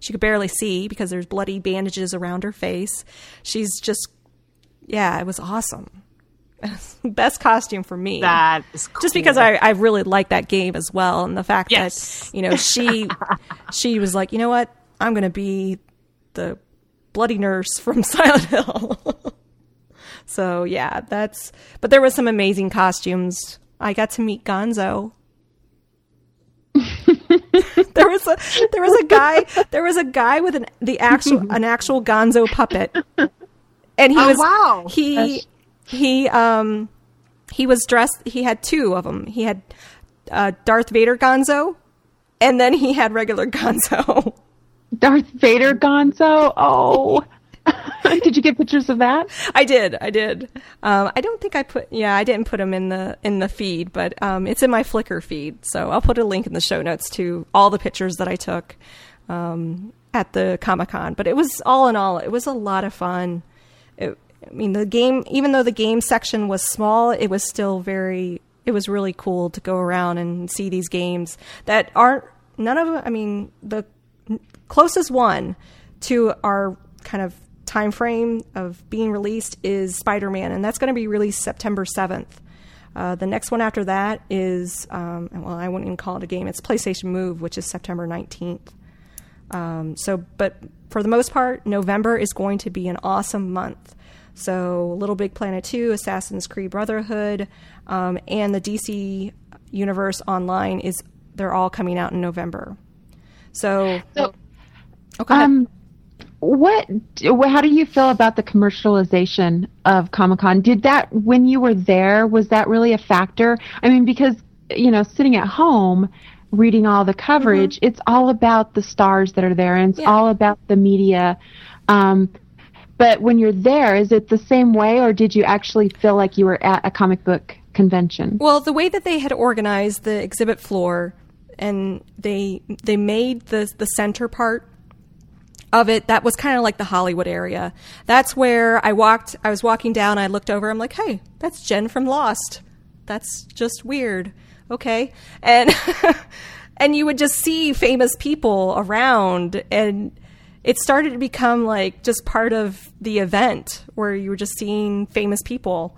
she could barely see because there's bloody bandages around her face. She's just yeah, it was awesome. Best costume for me that is cool. just because I, I really like that game as well and the fact Yes. that you know she she was like you know what i'm gonna be the bloody nurse from silent hill so yeah that's but there was some amazing costumes i got to meet gonzo. There was a there was a guy there was a guy with an the actual an actual gonzo puppet. And he Oh, was wow. he he um he was dressed he had two of them he had uh, darth vader gonzo and then he had regular gonzo. Darth Vader Gonzo. Oh, did you get pictures of that? I did. I did. Um, I don't think I put. Yeah, I didn't put them in the in the feed, but um, it's in my Flickr feed. So I'll put a link in the show notes to all the pictures that I took um, at the Comic Con. But it was all in all, it was a lot of fun. It, I mean, the game, even though the game section was small, it was still very. It was really cool to go around and see these games that aren't none of them. I mean, the closest one to our kind of time frame of being released is Spider-Man, and that's going to be released September seventh. Uh, the next one after that is um, well, I wouldn't even call it a game. It's PlayStation Move, which is September nineteenth. Um, so, but for the most part, November is going to be an awesome month. So, Little Big Planet 2, Assassin's Creed Brotherhood, um, and the DC Universe Online is they're all coming out in November. So, So, okay. What? How do you feel about the commercialization of Comic Con? Did that when you were there? Was that really a factor? I mean, because you know, sitting at home reading all the coverage, it's all about the stars that are there, and it's Mm-hmm. Yeah. all about the media. Um, but when you're there, is it the same way, or did you actually feel like you were at a comic book convention? Well, the way that they had organized the exhibit floor, and they they made the the center part of it that was kind of like the Hollywood area. That's where I walked. I was walking down. I looked over. I'm like, hey, that's Jen from Lost. That's just weird. Okay, and and you would just see famous people around and. It started to become like just part of the event where you were just seeing famous people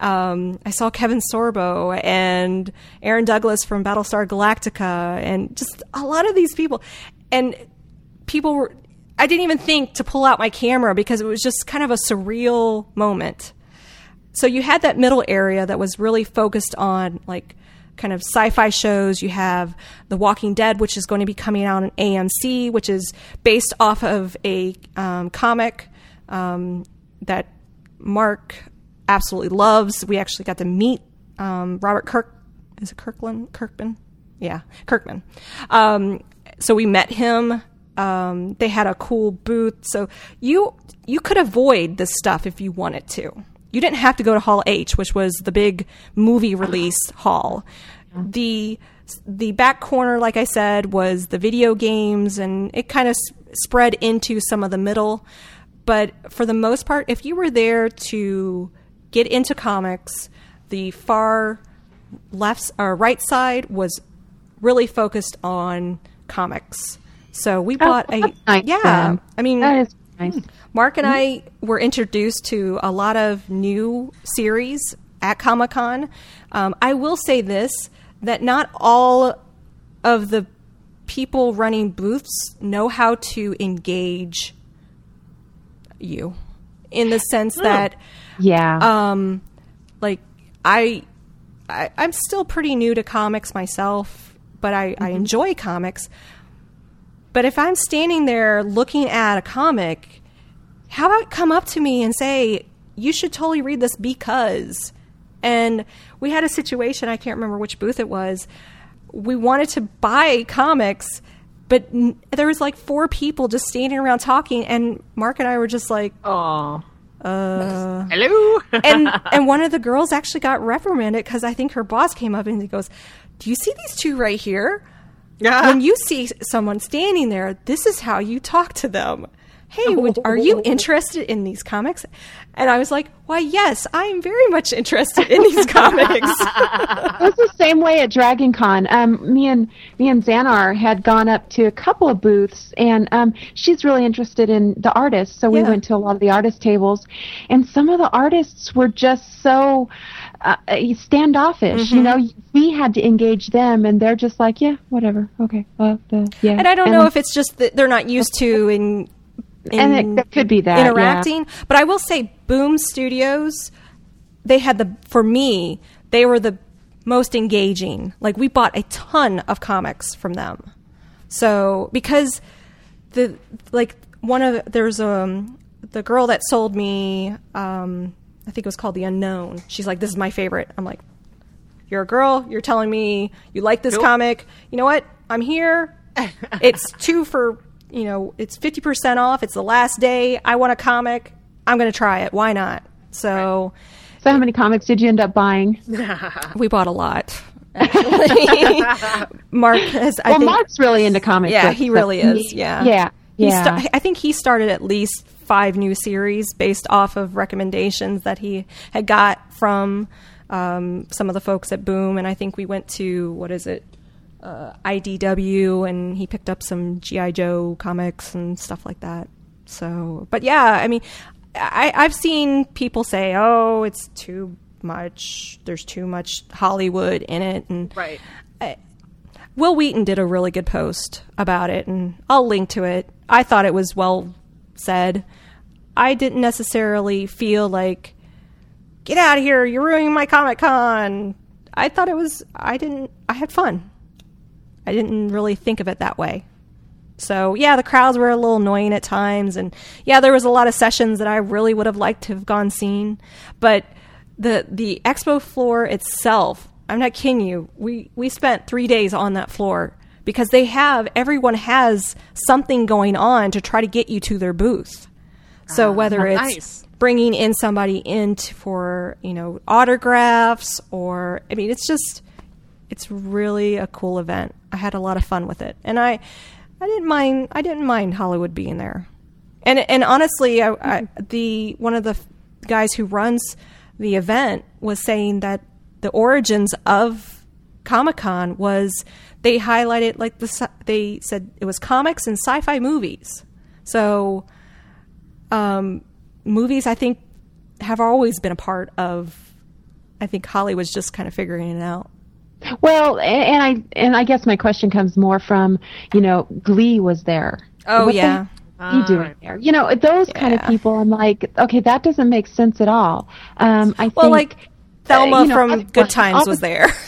um, I saw Kevin Sorbo and Aaron Douglas from Battlestar Galactica, and just a lot of these people. And people were, I didn't even think to pull out my camera because it was just kind of a surreal moment. So you had that middle area that was really focused on like kind of sci-fi shows. You have The Walking Dead, which is going to be coming out on AMC, which is based off of a um, comic um, that Mark absolutely loves. We actually got to meet um, Robert Kirk. Is it Kirkland? Kirkman? Yeah, Kirkman. Um, so we met him. Um, they had a cool booth. So you you could avoid this stuff if you wanted to. You didn't have to go to Hall H, which was the big movie release hall. The the back corner, like I said, was the video games, and it kind of spread into some of the middle. But for the most part, if you were there to get into comics, the far left or right side was really focused on comics. So we bought a Oh, nice yeah. I mean, That is nice. Mark and I were introduced to a lot of new series at Comic Con. Um, I will say this that not all of the people running booths know how to engage you in the sense that Yeah. um, like I, I I'm still pretty new to comics myself, but I, I enjoy comics. But if I'm standing there looking at a comic, how about come up to me and say, you should totally read this because. And we had a situation, I can't remember which booth it was. We wanted to buy comics, but n- there was like four people just standing around talking, and Mark and I were just like, Oh. Uh. Hello. and and one of the girls actually got reprimanded because I think her boss came up and he goes, "Do you see these two right here? When you see someone standing there, this is how you talk to them. Hey, would, are you interested in these comics? And I was like, why, yes, I am very much interested in these comics. it was the same way at Dragon Con. Um, me and me and Xanar had gone up to a couple of booths, and um, she's really interested in the artists. So we Yeah. went to a lot of the artist tables, and some of the artists were just so uh, standoffish. You know, we had to engage them, and they're just like, yeah, whatever, okay, well, the, yeah. and I don't know if it's just that they're not used to in, in and it, that could be that yeah. interacting. But I will say, Boom Studios, they had the for me, they were the most engaging. Like we bought a ton of comics from them. So because the like one of there's um the girl that sold me um I think it was called the unknown. She's like, this is my favorite. I'm like, you're a girl. You're telling me you like this Nope. comic. You know what? I'm here. it's two for you know. It's fifty percent off. It's the last day. I want a comic. I'm going to try it. Why not? So So, how many comics did you end up buying? we bought a lot. actually. Mark has. I well, think, Mark's really into comics. Yeah, books, he so really is, he- yeah. yeah, He yeah. sta- I think he started at least five new series based off of recommendations that he had got from um, some of the folks at Boom. And I think we went to, what is it, uh, IDW, and he picked up some G.I. Joe comics and stuff like that. So, but yeah, I mean, I, I've seen people say, oh, it's too much, there's too much Hollywood in it. And Right. Wil Wheaton did a really good post about it, and I'll link to it. I thought it was well said. I didn't necessarily feel like, get out of here, you're ruining my Comic Con. I thought it was, I didn't, I had fun. I didn't really think of it that way. So, yeah, the crowds were a little annoying at times, and yeah, there was a lot of sessions that I really would have liked to have gone seen, but the the expo floor itself, I'm not kidding you. We we spent 3 days on that floor because they have everyone has something going on to try to get you to their booth. So ah, whether it's nice. bringing in somebody in t- for, you know, autographs or I mean, it's just it's really a cool event. I had a lot of fun with it, and I, I didn't mind. I didn't mind Hollywood being there, and and honestly, I, I, the one of the guys who runs the event was saying that the origins of Comic Con was they highlighted like the they said it was comics and sci-fi movies. So, um, movies I think have always been a part of. I think Holly was just kind of figuring it out. Well, and I and I guess my question comes more from you know Glee was there. Oh, What yeah. heck you doing there? You know those kind of people. I'm like, okay, that doesn't make sense at all. Um, I Well, think, like Thelma uh, you know, from other- Good Times other- was there.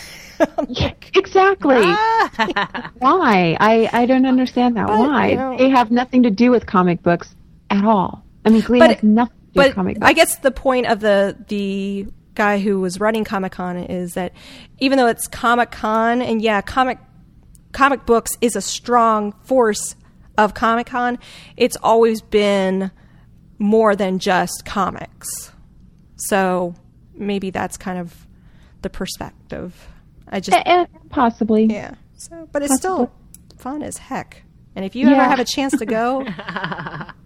Yeah, exactly. Ah. Why? I I don't understand that. But, Why? you know- they have nothing to do with comic books at all. I mean, Glee But- has nothing to do but comic books. I guess the point of the the guy who was running Comic Con is that even though it's Comic Con and yeah, comic comic books is a strong force of Comic Con, it's always been more than just comics. So maybe that's kind of the perspective. I just A- and possibly. Yeah. So, but it's still fun as heck. And if you ever have a chance to go,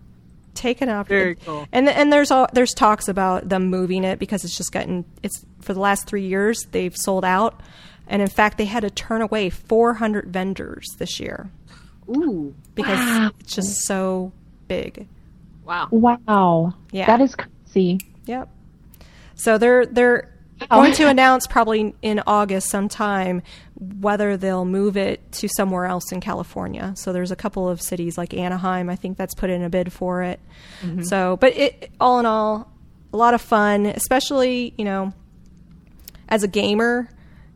take it up. Very cool. And and there's all there's talks about them moving it because it's just gotten it's for the last three years they've sold out, and in fact they had to turn away 400 vendors this year Ooh. because Wow. it's just so big. Wow. Wow. Yeah. That is crazy. Yep. So they're they're Wow. going to announce probably in August sometime whether they'll move it to somewhere else in California. So there's a couple of cities like Anaheim, I think that's put in a bid for it. Mm-hmm. So, but it all in all, a lot of fun, especially you know, as a gamer.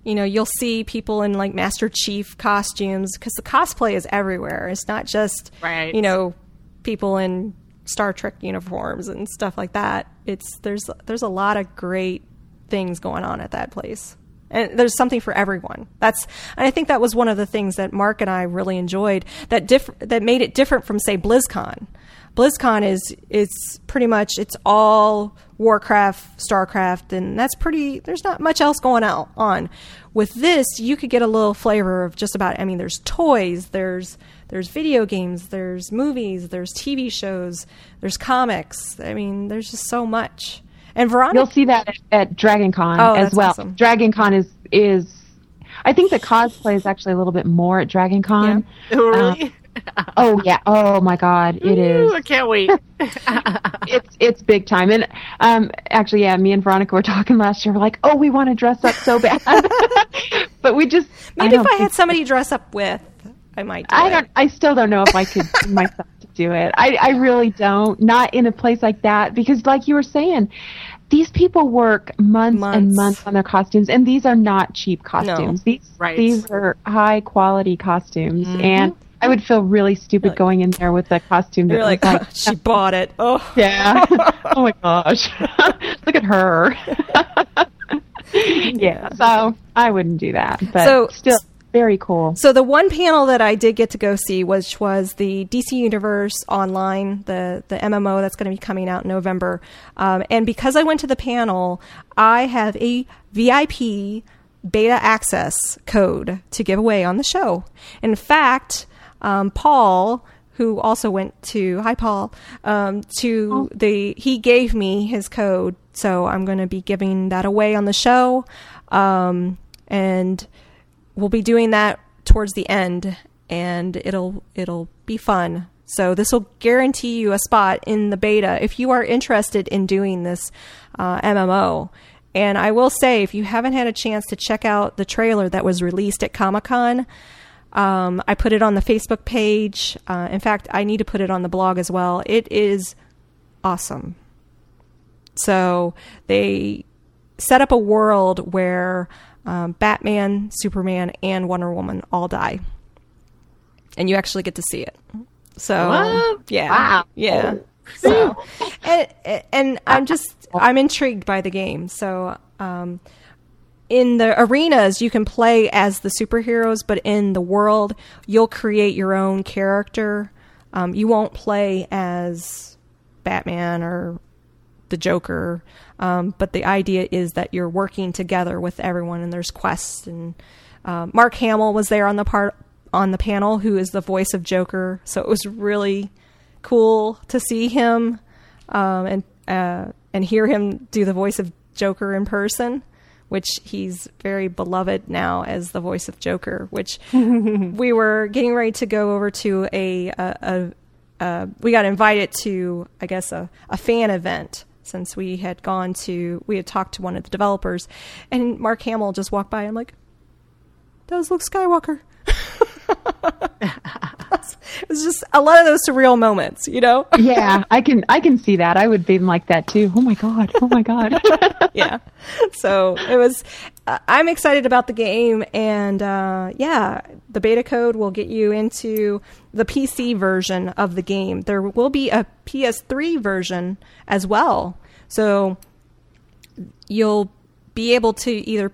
You know, you'll see people in like Master Chief costumes because the cosplay is everywhere. It's not just Right. you know people in Star Trek uniforms and stuff like that. It's there's there's a lot of great things going on at that place. And there's something for everyone. That's and I think that was one of the things that Mark and I really enjoyed that diff- that made it different from say BlizzCon. BlizzCon is it's pretty much it's all Warcraft, Starcraft, and that's pretty. There's not much else going out on. With this, you could get a little flavor of just about. I mean, there's toys, there's there's video games, there's movies, there's TV shows, there's comics. I mean, there's just so much. And Veronica, You'll see that at, at Dragon Con Oh, as well. awesome. Dragon Con is is I think the cosplay is actually a little bit more at Dragon Con. Oh, really? Oh yeah. Oh my god, it Ooh, is. I can't wait. It's it's big time. And um actually yeah, me and Veronica were talking last year. We're like, "Oh, we want to dress up so bad." but we just maybe if I had somebody to dress up with, I might. Do I it. don't. I still don't know if I could myself to do it. I, I really don't. Not in a place like that because, like you were saying, these people work months, and Months. months on their costumes, and these are not cheap costumes. These Right. these are high quality costumes, Mm-hmm. and I would feel really stupid going in there with a costume that You're like, like, she bought it. Oh, yeah. oh my gosh, look at her. yeah. So I wouldn't do that, but So- still, very cool. So the one panel that I did get to go see, which was the DC Universe Online, the the MMO that's going to be coming out in November. Um, and because I went to the panel, I have a VIP beta access code to give away on the show. In fact, um, Paul, who also went to hi Paul, um, to the he gave me his code, so I'm going to be giving that away on the show, um, and we'll be doing that towards the end, and it'll it'll be fun. So this will guarantee you a spot in the beta if you are interested in doing this uh, MMO. And I will say, if you haven't had a chance to check out the trailer that was released at Comic Con, um, I put it on the Facebook page. Uh, in fact, I need to put it on the blog as well. It is awesome. So they set up a world where um, Batman, Superman, and Wonder Woman all die, and you actually get to see it. So What? yeah, Wow. yeah. So and and I'm just I'm intrigued by the game. So um, in the arenas you can play as the superheroes, but in the world you'll create your own character. Um, you won't play as Batman or the Joker. Um, but the idea is that you're working together with everyone, and there's quests. And uh, Mark Hamill was there on the part on the panel, who is the voice of Joker. So it was really cool to see him um, and uh, and hear him do the voice of Joker in person. Which he's very beloved now as the voice of Joker. Which we were getting ready to go over to a, a, a uh, we got invited to, I guess, a, a fan event since we had gone to, we had talked to one of the developers, and Mark Hamill just walked by. I'm like, that was Luke Skywalker. it was just a lot of those surreal moments, you know? yeah, I can I can see that. I would be like that too. Oh my god! Oh my god! yeah. So it was. Uh, I'm excited about the game, and uh, yeah, the beta code will get you into the PC version of the game. There will be a PS3 version as well, so you'll be able to either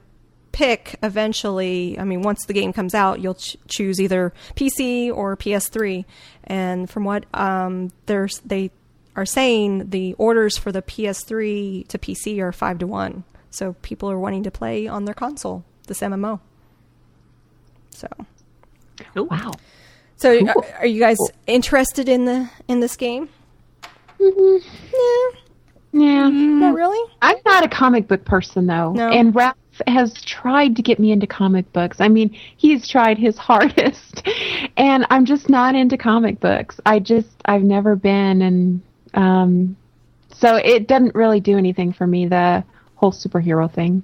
pick eventually. I mean, once the game comes out, you'll ch- choose either PC or PS3. And from what um, they are saying, the orders for the PS3 to PC are five to one. So people are wanting to play on their console this MMO. So, Ooh. wow. So Cool. are, are you guys interested in the in this game? Yeah, Yeah. not really. I'm not a comic book person though. No. And Ralph has tried to get me into comic books. I mean, he's tried his hardest. And I'm just not into comic books. I just I've never been and um so it doesn't really do anything for me the whole superhero thing.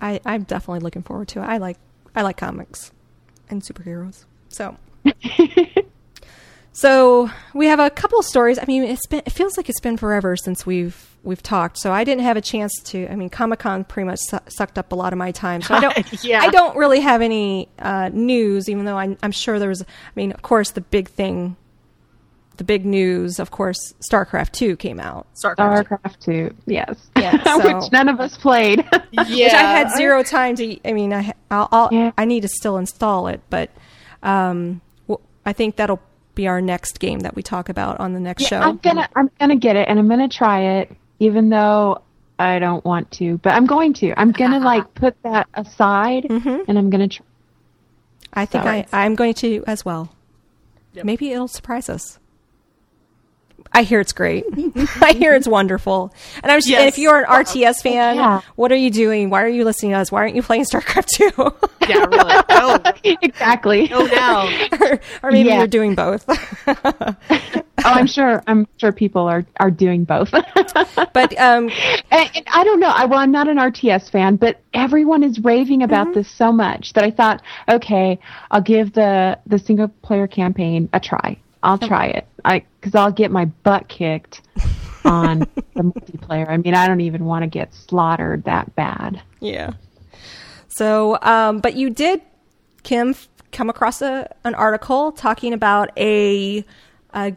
I, I'm definitely looking forward to it. I like I like comics and superheroes. So So we have a couple of stories. I mean, it's been it feels like it's been forever since we've we've talked. So I didn't have a chance to. I mean, Comic Con pretty much su- sucked up a lot of my time. So I don't. Yeah. I don't really have any uh, news, even though I, I'm sure there was. I mean, of course, the big thing, the big news, of course, StarCraft Two came out. StarCraft. StarCraft 2, yes. Yeah, so- Which none of us played. Yeah, which I had zero time to. I mean, I I'll, I'll Yeah. I need to still install it, but um, well, I think that'll be our next game that we talk about on the next show. I'm gonna I'm gonna get it and I'm gonna try it, even though I don't want to. But I'm going to. I'm gonna like put that aside Mhm. and I'm gonna try. I think Sorry. I, I'm going to as well. Yep. Maybe it'll surprise us. I hear it's great. I hear it's wonderful. And I'm and Yes. if you're an RTS fan, yeah. what are you doing? Why are you listening to us? Why aren't you playing StarCraft 2? Yeah, really. Oh, exactly. go down. or, or maybe Yeah. you're doing both. Oh, I'm sure. I'm sure people are are doing both. but um, And, and I don't know. I, well, I'm not an RTS fan, but everyone is raving about Mm-hmm. this so much that I thought, okay, I'll give the the single player campaign a try. I'll try it. I because I'll get my butt kicked on the multiplayer. I mean, I don't even want to get slaughtered that bad. yeah. So, um, but you did, Kim, come across a, an article talking about a, a,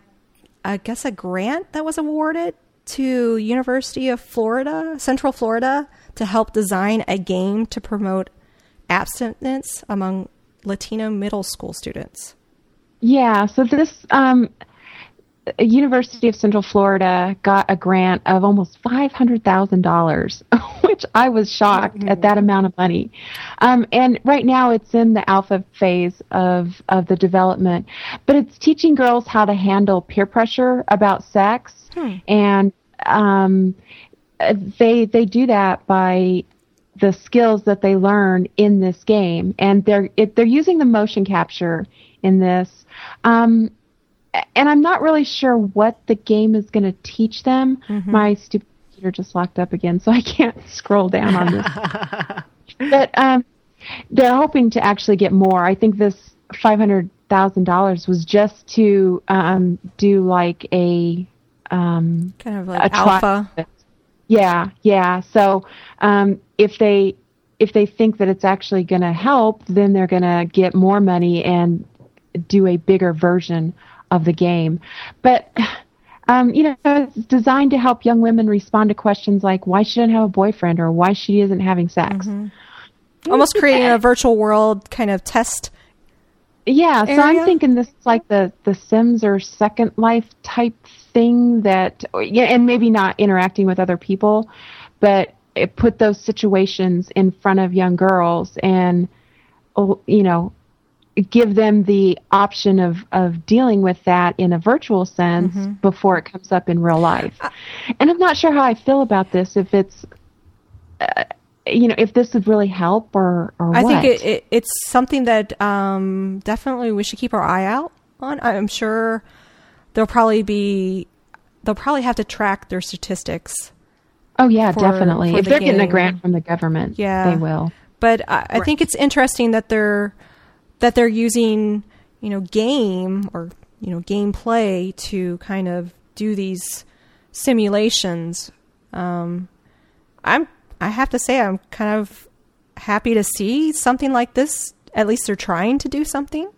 I guess a grant that was awarded to University of Florida, Central Florida, to help design a game to promote abstinence among Latino middle school students. Yeah, so this um, University of Central Florida got a grant of almost five hundred thousand dollars, which I was shocked mm-hmm. at that amount of money. Um, and right now, it's in the alpha phase of of the development, but it's teaching girls how to handle peer pressure about sex, hmm. and um, they they do that by the skills that they learn in this game, and they're it, they're using the motion capture in this. Um, and I'm not really sure what the game is going to teach them. Mm-hmm. My stupid computer just locked up again, so I can't scroll down on this. but um, they're hoping to actually get more. I think this five hundred thousand dollars was just to um, do like a um, kind of like alpha. Yeah, yeah. So um, if they if they think that it's actually going to help, then they're going to get more money and do a bigger version of the game. But um, you know, it's designed to help young women respond to questions like why she doesn't have a boyfriend or why she isn't having sex. Mm-hmm. Almost creating a virtual world kind of test. Yeah, so I'm thinking this is like the the Sims or Second Life type thing that, yeah, and maybe not interacting with other people, but it put those situations in front of young girls and, oh, you know, give them the option of, of dealing with that in a virtual sense mm-hmm. before it comes up in real life. And I'm not sure how I feel about this, if it's, uh, you know, if this would really help or, or I what. think it, it, it's something that um, definitely we should keep our eye out on. I'm sure there'll probably be, they'll probably have to track their statistics. Oh, yeah, for, definitely. For if the they're game. getting a grant from the government, yeah. they will. But I, I think it's interesting that they're, that they're using, you know, game or, you know, gameplay to kind of do these simulations. Um, I'm, I have to say, I'm kind of happy to see something like this. At least they're trying to do something.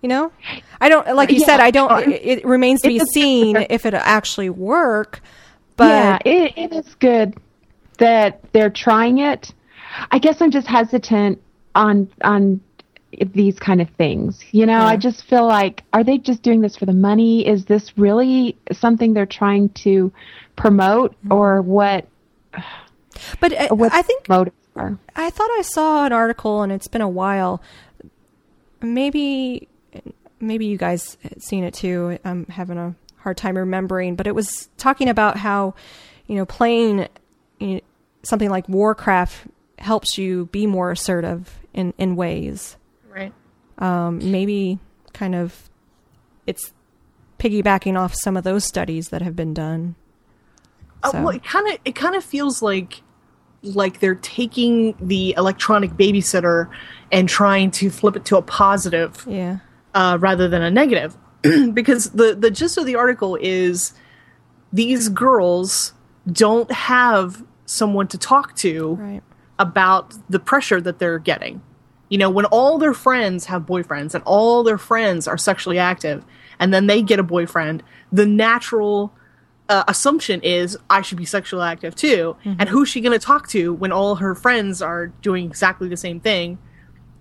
You know, I don't like you yeah. said. I don't. It, it remains to be seen if it actually work. But yeah, it, it is good that they're trying it. I guess I'm just hesitant on on these kind of things. You know, yeah. I just feel like, are they just doing this for the money? Is this really something they're trying to promote, mm-hmm. or what? But uh, I think. I thought I saw an article, and it's been a while. Maybe, maybe you guys seen it too. I'm having a hard time remembering, but it was talking about how, you know, playing you know, something like Warcraft helps you be more assertive in in ways. Um, maybe kind of it's piggybacking off some of those studies that have been done. Uh, so. Uh, well, it kind of it kind of feels like like they're taking the electronic babysitter and trying to flip it to a positive, yeah, uh, rather than a negative. because the the gist of the article is these girls don't have someone to talk to right. about the pressure that they're getting. You know, when all their friends have boyfriends and all their friends are sexually active, and then they get a boyfriend, the natural uh, assumption is I should be sexually active too. Mm-hmm. And who's she going to talk to when all her friends are doing exactly the same thing?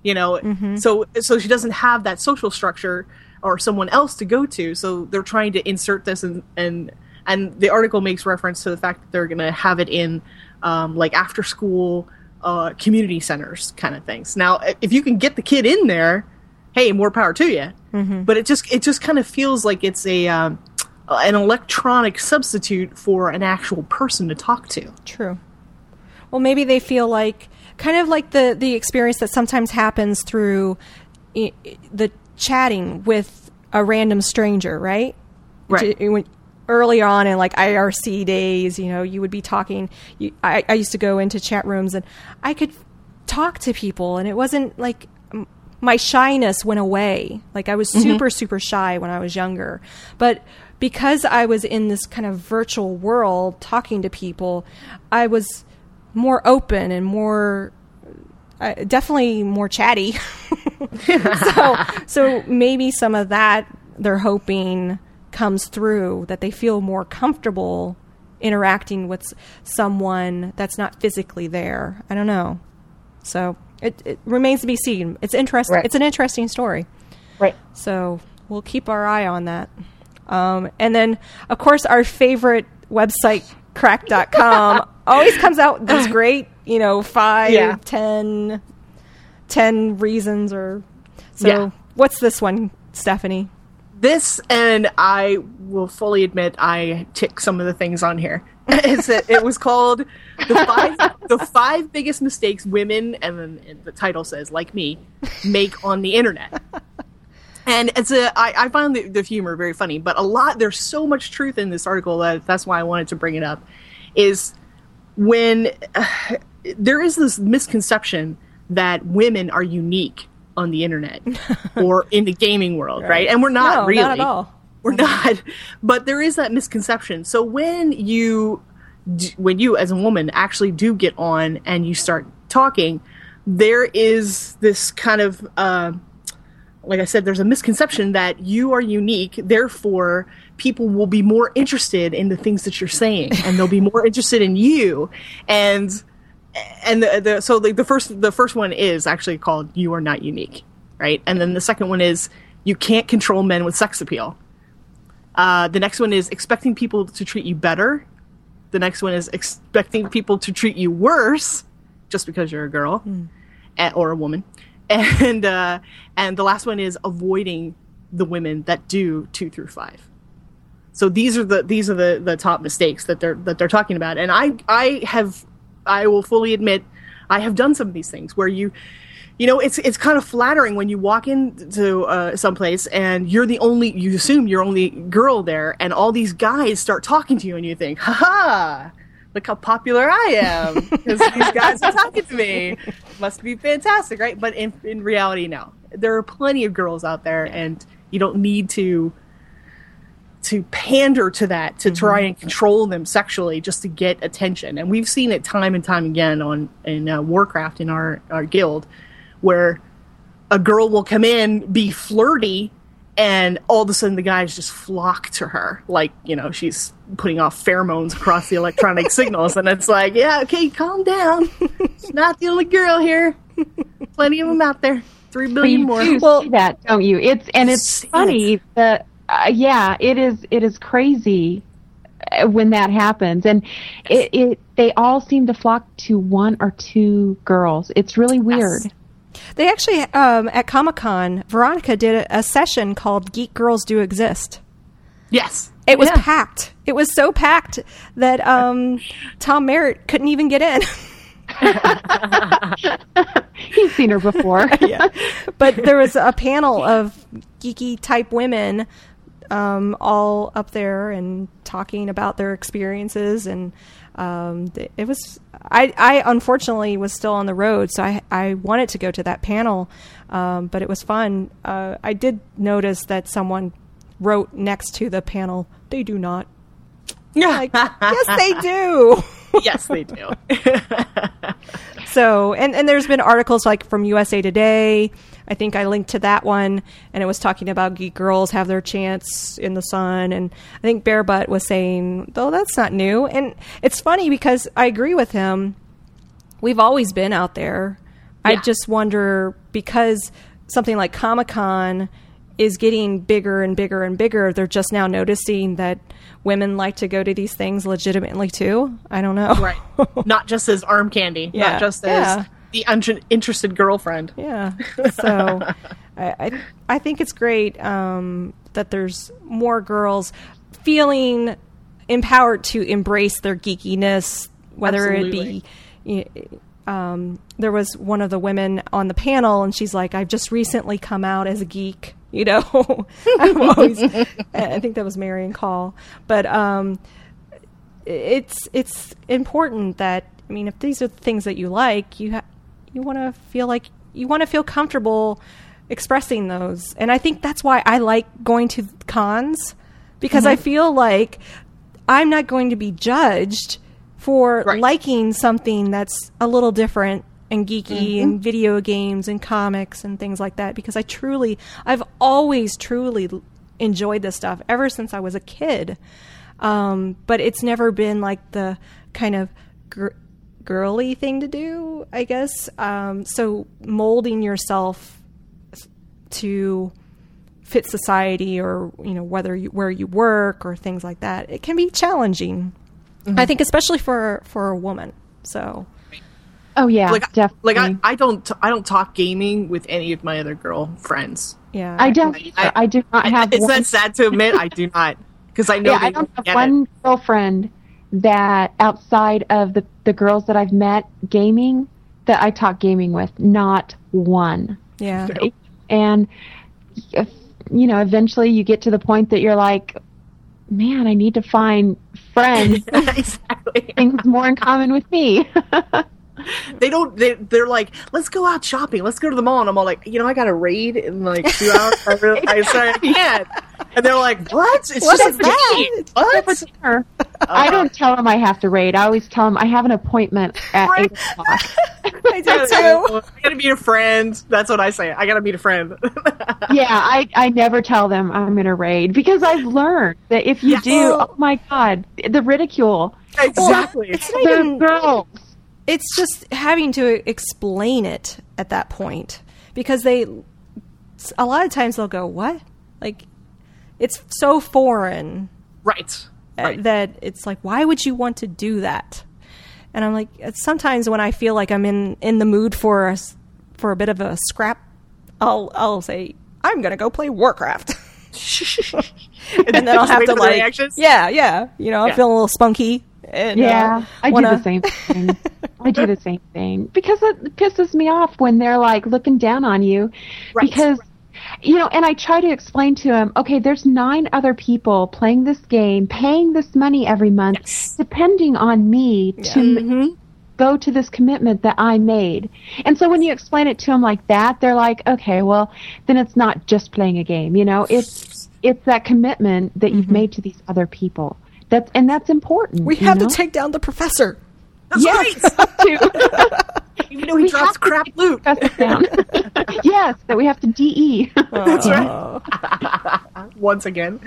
You know, mm-hmm. so so she doesn't have that social structure or someone else to go to. So they're trying to insert this and and and the article makes reference to the fact that they're going to have it in um, like after school uh, community centers kind of things. Now, if you can get the kid in there, hey, more power to you. Mm-hmm. But it just it just kind of feels like it's a um, an electronic substitute for an actual person to talk to. True. Well, maybe they feel like kind of like the the experience that sometimes happens through I- the chatting with a random stranger, right? Right. When, early on in like IRC days, you know, you would be talking. You, I, I used to go into chat rooms and I could talk to people, and it wasn't like my shyness went away. Like I was mm-hmm. super, mm-hmm. super shy when I was younger. But because I was in this kind of virtual world talking to people, I was more open and more, uh, definitely more chatty. so, so maybe some of that they're hoping comes through that they feel more comfortable interacting with someone that's not physically there. I don't know. So it, it remains to be seen. It's interesting. Right. It's an interesting story. Right. So we'll keep our eye on that. Um, and then, of course, our favorite website, cracked.com, always comes out with great, you know, five, Yeah. ten, ten reasons or so. Yeah. What's this one, Stephanie? This, and I will fully admit, I tick some of the things on here. it's a, it was called the five the five biggest mistakes women, and then the title says, like me, make on the internet. And it's a I, I found the, the humor very funny, but a lot there's so much truth in this article that that's why I wanted to bring it up. Is when uh, there is this misconception that women are unique on the internet or in the gaming world, right? And we're not No, really. not at all. We're not. But there is that misconception. So when you when you as a woman actually do get on and you start talking, there is this kind of uh, like I said, there's a misconception that you are unique, therefore people will be more interested in the things that you're saying, and they'll be more interested in you. And and the, the so like the first the first one is actually called "You Are Not Unique," right? And then the second one is "You Can't Control Men with Sex Appeal." Uh, the next one is expecting people to treat you better. The next one is expecting people to treat you worse just because you're a girl a- or a woman. And uh, and the last one is avoiding the women that do two through five. So these are the these are the, the top mistakes that they're that they're talking about. And I I have I will fully admit I have done some of these things where you you know it's it's kind of flattering when you walk into uh, someplace and you're the only you assume you're only girl there and all these guys start talking to you and you think ha ha look how popular I am. Because these guys are talking to me. Must be fantastic right? But in in reality no. There are plenty of girls out there and you don't need to to pander to that to try and control them sexually just to get attention. And we've seen it time and time again on in uh, warcraft in our our guild where a girl will come in be flirty and all of a sudden the guys just flock to her. Like you know she's putting off pheromones across the electronic signals. And it's like yeah okay calm down. She's not the only girl here. Plenty of them out there. Three billion But you more. do Well- see that, don't you? It's and it's See funny that uh, yeah, it is. It is crazy uh, when that happens, and it, it they all seem to flock to one or two girls. It's really weird. They actually, um, at Comic Con, Veronica did a, a session called Geek Girls Do Exist. yes It was Yeah. packed. It was so packed that um, Tom Merritt couldn't even get in. He's seen her before. yeah. but there was a panel of geeky type women um, all up there and talking about their experiences. And um, it was I, I unfortunately was still on the road so I, I wanted to go to that panel um, but it was fun. Uh, I did notice that someone wrote next to the panel they do not. Like yes they do. Yes they do. So, and, and there's been articles like from USA Today. I think I linked to that one, and it was talking about geek girls have their chance in the sun. And I think Bear Butt was saying, though that's not new. And it's funny because I agree with him. We've always been out there. I just wonder because something like Comic Con is getting bigger and bigger and bigger, they're just now noticing that women like to go to these things legitimately too. I don't know. right not just as arm candy Yeah. not just Yeah. The un- interested girlfriend Yeah. So I, I I think it's great um, that there's more girls feeling empowered to embrace their geekiness, whether Absolutely. it be. Um, there was one of the women on the panel, and she's like, "I've just recently come out as a geek." You know, I've always. I think that was Marian Call, but um, it's it's important that I mean, if these are the things that you like, you ha- you want to feel like you want to feel comfortable expressing those, and I think that's why I like going to cons because I feel like I'm not going to be judged for Right. liking something that's a little different and geeky and video games and comics and things like that because I truly I've always truly enjoyed this stuff ever since I was a kid. Um, but it's never been like the kind of gr- girly thing to do, I guess. Um, so molding yourself to fit society or you know whether you, where you work or things like that it can be challenging i think especially for for a woman so Oh yeah, like definitely. like I, I don't t- I don't talk gaming with any of my other girl friends. yeah I don't. I- I, do not have. It's one, that sad to admit. I do not because I know yeah, they I don't have get one it. girlfriend that outside of the the girls that I've met gaming that I talk gaming with. Not one. yeah And if, you know, eventually you get to the point that you're like, man, I need to find friends exactly. things more in common with me. They don't. They, they're like, let's go out shopping. Let's go to the mall. And I'm all like, you know, I got to raid in like two hours. I, really, I said I can't. And they're like, what? It's What just a that? What? I don't tell them I have to raid. I always tell them I have an appointment at Right. eight o'clock. i do I gotta meet a friend. That's what I say. I gotta meet a friend. yeah, I, I never tell them I'm in a raid because I've learned that if you Yeah. do, oh my god, the ridicule. exactly. it's not even girls. It's just having to explain it at that point because they a lot of times they'll go what like it's so foreign right. uh, Right. that it's like why would you want to do that and i'm like sometimes when i feel like i'm in in the mood for a for a bit of a scrap i'll i'll say i'm gonna go play warcraft and then i'll have to like reactions? yeah yeah you know i'm Yeah. feeling a little spunky and, uh, Yeah, I do wanna- the same thing. I do the same thing because it pisses me off when they're like looking down on you Right. because you know, and I try to explain to him, okay, there's nine other people playing this game, paying this money every month, Yes. depending on me to Mhm. go to this commitment that I made. And so when you explain it to them like that, they're like, okay, well, then it's not just playing a game, you know, it's it's that commitment that you've made to these other people. That's and that's important. we have know? to take down the professor That's Yes. right. Even though he We drops crap loot. Press it yes, that we have to DE. That's right. Once again.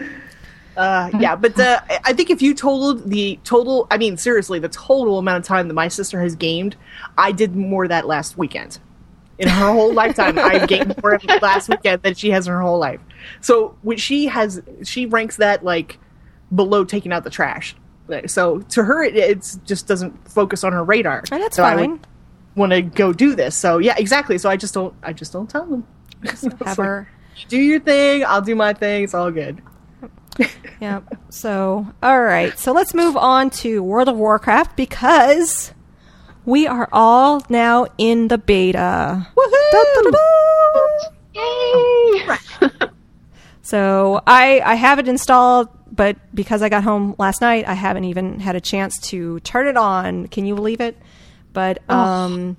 Uh, yeah, but uh, I- I think if you totaled the total, I mean, seriously, the total amount of time that my sister has gamed, I did more of that last weekend. In her whole lifetime, I gamed more of it last weekend than she has in her whole life. So when she has, she ranks that like below taking out the trash. So to her, it it's just doesn't focus on her radar. and that's so I fine want to go do this. So yeah, exactly. So I just don't, I just don't tell them. have her do your thing. I'll do my thing. It's all good. Yeah. So, all right. So let's move on to World of Warcraft because we are all now in the beta. Da-da-da-da. Yay! So I I have it installed, but because I got home last night, I haven't even had a chance to turn it on. Can you believe it? But um,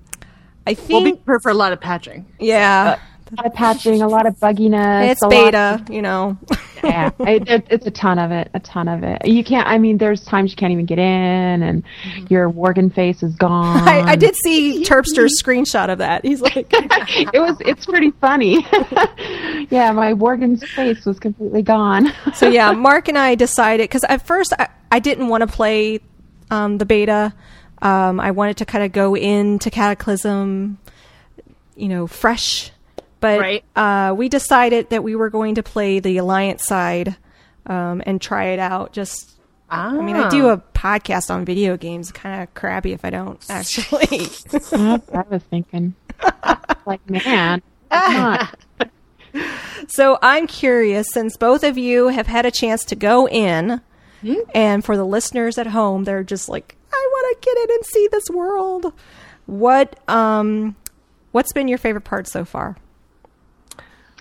I We'll be prepared for a lot of patching. yeah, a lot of patching, a lot of bugginess. it's beta. You know. yeah, it, it, it's a ton of it. A ton of it. You can't. I mean, there's times you can't even get in, and your Worgen face is gone. I, I did see Terpster's screenshot of that. He's like, it was. It's pretty funny. yeah, my Worgen's face was completely gone. so yeah, Mark and I decided because at first I, I didn't want to play um, the beta. Um, I wanted to kind of go into Cataclysm, you know, fresh. But Right. uh, we decided that we were going to play the Alliance side um, and try it out. Just, Ah. I mean, I do a podcast on video games. Kind of crappy if I don't actually. That's what I was thinking. like, man, come on. So I'm curious, since both of you have had a chance to go in, and for the listeners at home, they're just like, I want to get in and see this world. What um, what's been your favorite part so far?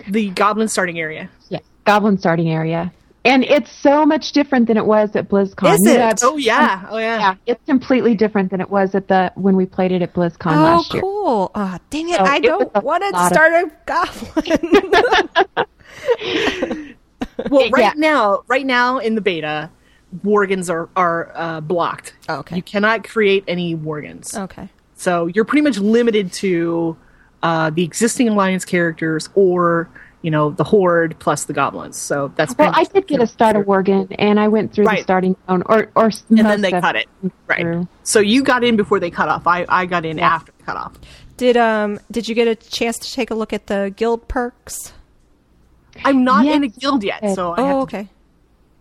The goblin starting area. Yes, Goblin starting area. And it's so much different than it was at BlizzCon. Is it? had- Oh yeah, oh yeah. yeah, it's completely different than it was at the when we played it at BlizzCon oh, last year. Oh, cool! Ah, dang it! So I it don't want to lot of- start a goblin. Well, right Yeah. now, right now in the beta, Worgens are are uh, blocked. Okay. You cannot create any Worgens. okay. So you're pretty much limited to uh, the existing alliance characters or you know, the horde plus the goblins. So that's Well, I did get a starter worgen, and I went through Right. the starting zone, or or and then they cut it. Right. through. So you got in before they cut off. I, I got in Yeah. after the cut off. Did um did you get a chance to take a look at the guild perks? I'm not in a guild yet, so I have Oh, to, okay.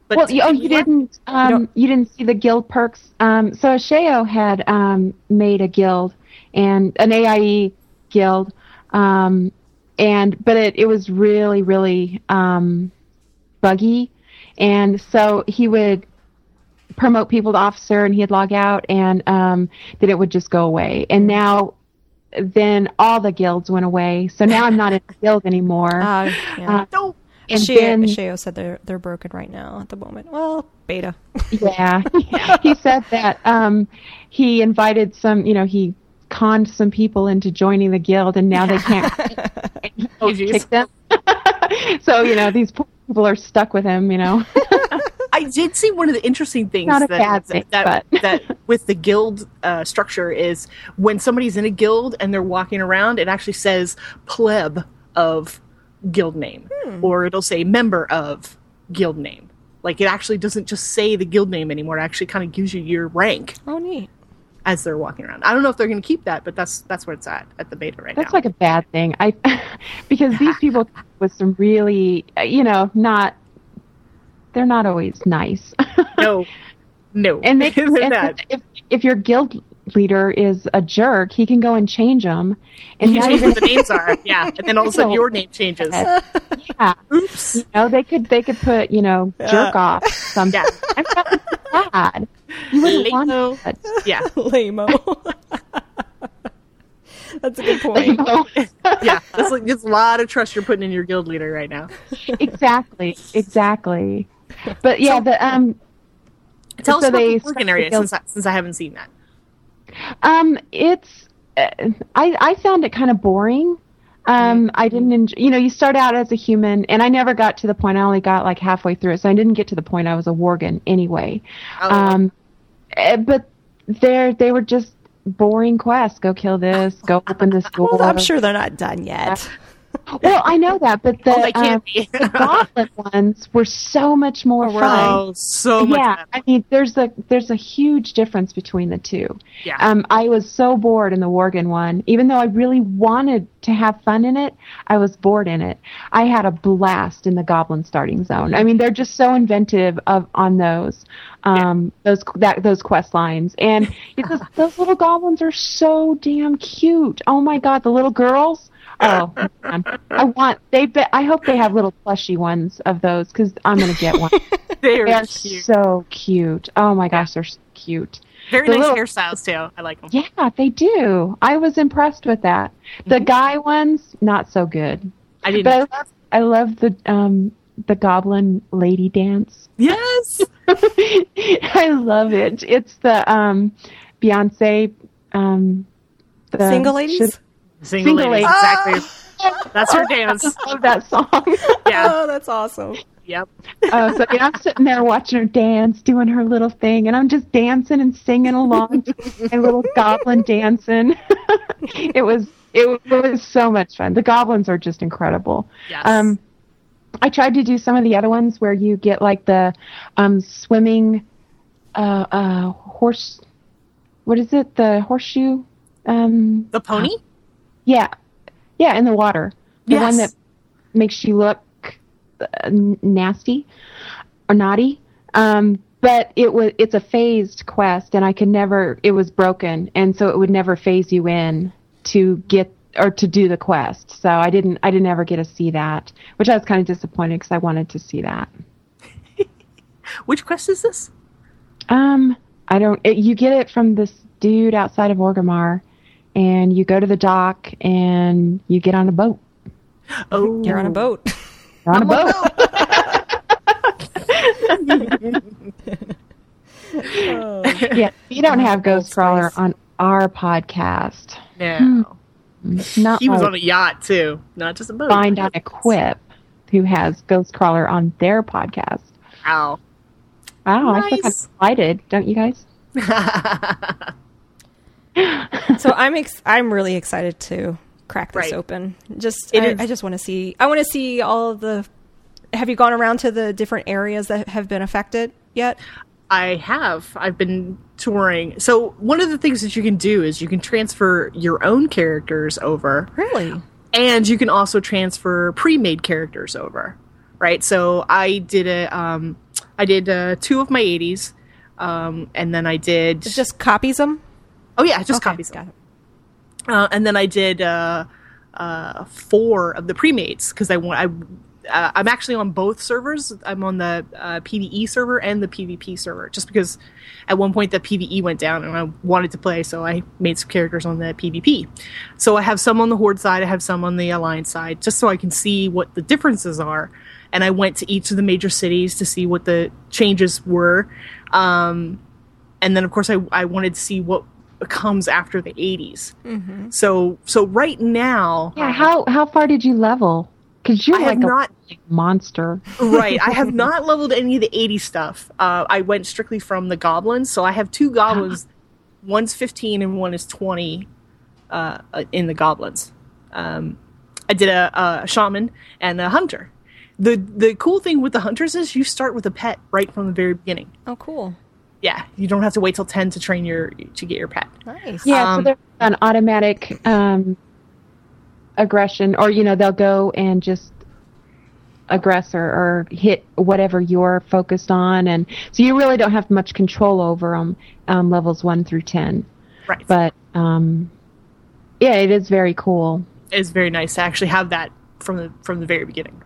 but well, you, oh, you didn't. Um, don't- you didn't see the guild perks. Um, so Asheo had um, made a guild and an AIE guild, um, and but it, it was really really um, buggy, and so he would promote people to officer, and he'd log out, and um, then it would just go away. And now, then all the guilds went away. So now I'm not in a guild anymore. Uh, yeah. Uh, No. and Sheo, then- Sheo said they're they're broken right now at the moment. Well, beta. Yeah. he said that um, he invited some, you know, he conned some people into joining the guild and now they can't Oh, kick them. so, you know, these poor people are stuck with him, you know. I did see one of the interesting things Not a that, bad thing, that, but- that with the guild uh, structure is when somebody's in a guild and they're walking around, it actually says pleb of guild name, Hmm. or it'll say member of guild name. Like it actually doesn't just say the guild name anymore. It actually kind of gives you your rank Oh, neat. As they're walking around. I don't know if they're going to keep that, but that's that's where it's at at the beta right That's now. That's like a bad thing. I because these people with some really, you know, not they're not always nice. no, no, and they and if if your guild leader is a jerk, he can go and change them. And You now change you're what the names are, yeah, and then all of a sudden your name changes. yeah. Oops. You know, they could they could put you know jerk off something. Yeah. I'm not bad. You wouldn't want Lame-o. that. Yeah, Lame-o. That's a good point. yeah. It's like it's a lot of trust you're putting in your guild leader right now. exactly, exactly. But yeah, the um, Tell So us about the working area guild- since I, since I haven't seen that. Um, it's uh, I I found it kind of boring. Um, I didn't enjoy, you know, you start out as a human, and I never got to the point. I only got like halfway through it, so I didn't get to the point I was a Worgen anyway. Oh, Um, eh, but they're they were just boring quests. Go kill this. Go open this door. Well, I'm sure they're not done yet. Well, I know that, but the, oh, um, the goblin ones were so much more Oh, fun. oh, so much. yeah, better. I mean, there's a there's a huge difference between the two. Yeah. Um, I was so bored in the Worgen one, even though I really wanted to have fun in it. I was bored in it. I had a blast in the Goblin starting zone. I mean, they're just so inventive of on those, um, those that those quest lines, and just, those little goblins are so damn cute. Oh my god, the little girls. Oh, man. I want they. Be, I hope they have little plushy ones of those because I'm gonna get one. They're cute. so cute. Oh my gosh, they're so cute. Very the nice little- hairstyles too. I like them. Yeah, they do. I was impressed with that. The guy ones, not so good. I didn't. But I love, I love the um the goblin lady dance. yes. I love it. It's the um Beyonce um the Single ladies? Single, Single lady. lady. Exactly. That's her dance. I love that song. Yeah. Oh, that's awesome. Yep. Uh, so yeah, I'm sitting there watching her dance, doing her little thing, and I'm just dancing and singing along to my little goblin dancing. it was it, was- it was so much fun. The goblins are just incredible. Yes. Um, I tried to do some of the other ones where you get like the um, swimming uh, uh, horse. What is it? The horseshoe. Um, the pony. Yeah, yeah, in the water. The one that makes you look uh, nasty or naughty. Um, but it was it's a phased quest, and I could never. It was broken, and so it would never phase you in to get or to do the quest. So I didn't. I didn't ever get to see that, which I was kind of disappointed because I wanted to see that. Which quest is this? Um, I don't. It, you get it from this dude outside of Orgrimmar, and you go to the dock and you get on a boat. Oh, You're on a boat. You're on a boat. Oh. yeah, we don't have Ghostcrawler Spice. on our podcast. No. Hmm. Not He was on a yacht too, not just a boat. Find on Equip, who has Ghostcrawler on their podcast. Ow. Wow, I feel kind of Nice. excited, don't you guys? so I'm ex- I'm really excited to crack this Right. open. Just I, is- I just want to see. I want to see all the. Have you gone around to the different areas that have been affected yet? I have. I've been touring. So one of the things that you can do is you can transfer your own characters over, Really? and you can also transfer pre-made characters over. Right. So I did a. Um, I did uh, two of my 80s, um, and then I did. It just copies them. Oh yeah, just Okay, copies. Got it. Uh, and then I did uh, uh, four of the pre-mates because I want. I uh, I'm actually on both servers. I'm on the uh, PVE server and the PvP server, just because at one point the PVE went down and I wanted to play, so I made some characters on the PvP. So I have some on the Horde side, I have some on the Alliance side, just so I can see what the differences are. And I went to each of the major cities to see what the changes were. Um, and then, of course, I, I wanted to see what comes after the 80s. Mm-hmm. So so right now, Yeah, how how far did you level? Because you're I have like a not monster. right. I have not leveled any of the 80 stuff. Uh, I went strictly from the goblins, so I have two goblins. One's 15 and one is 20 uh, uh, in the goblins. Um, I did a, a shaman and a hunter. The the cool thing with the hunters is you start with a pet right from the very beginning. Oh, cool. Yeah, you don't have to wait till 10 to train your to get your pet. Nice. Yeah, so Um, there's an automatic um, aggression, or you know, they'll go and just aggress or, or hit whatever you're focused on, and so you really don't have much control over them, um, levels one through ten. Right. But um, yeah, it is very cool. it's very nice to actually have that from the from the very beginning.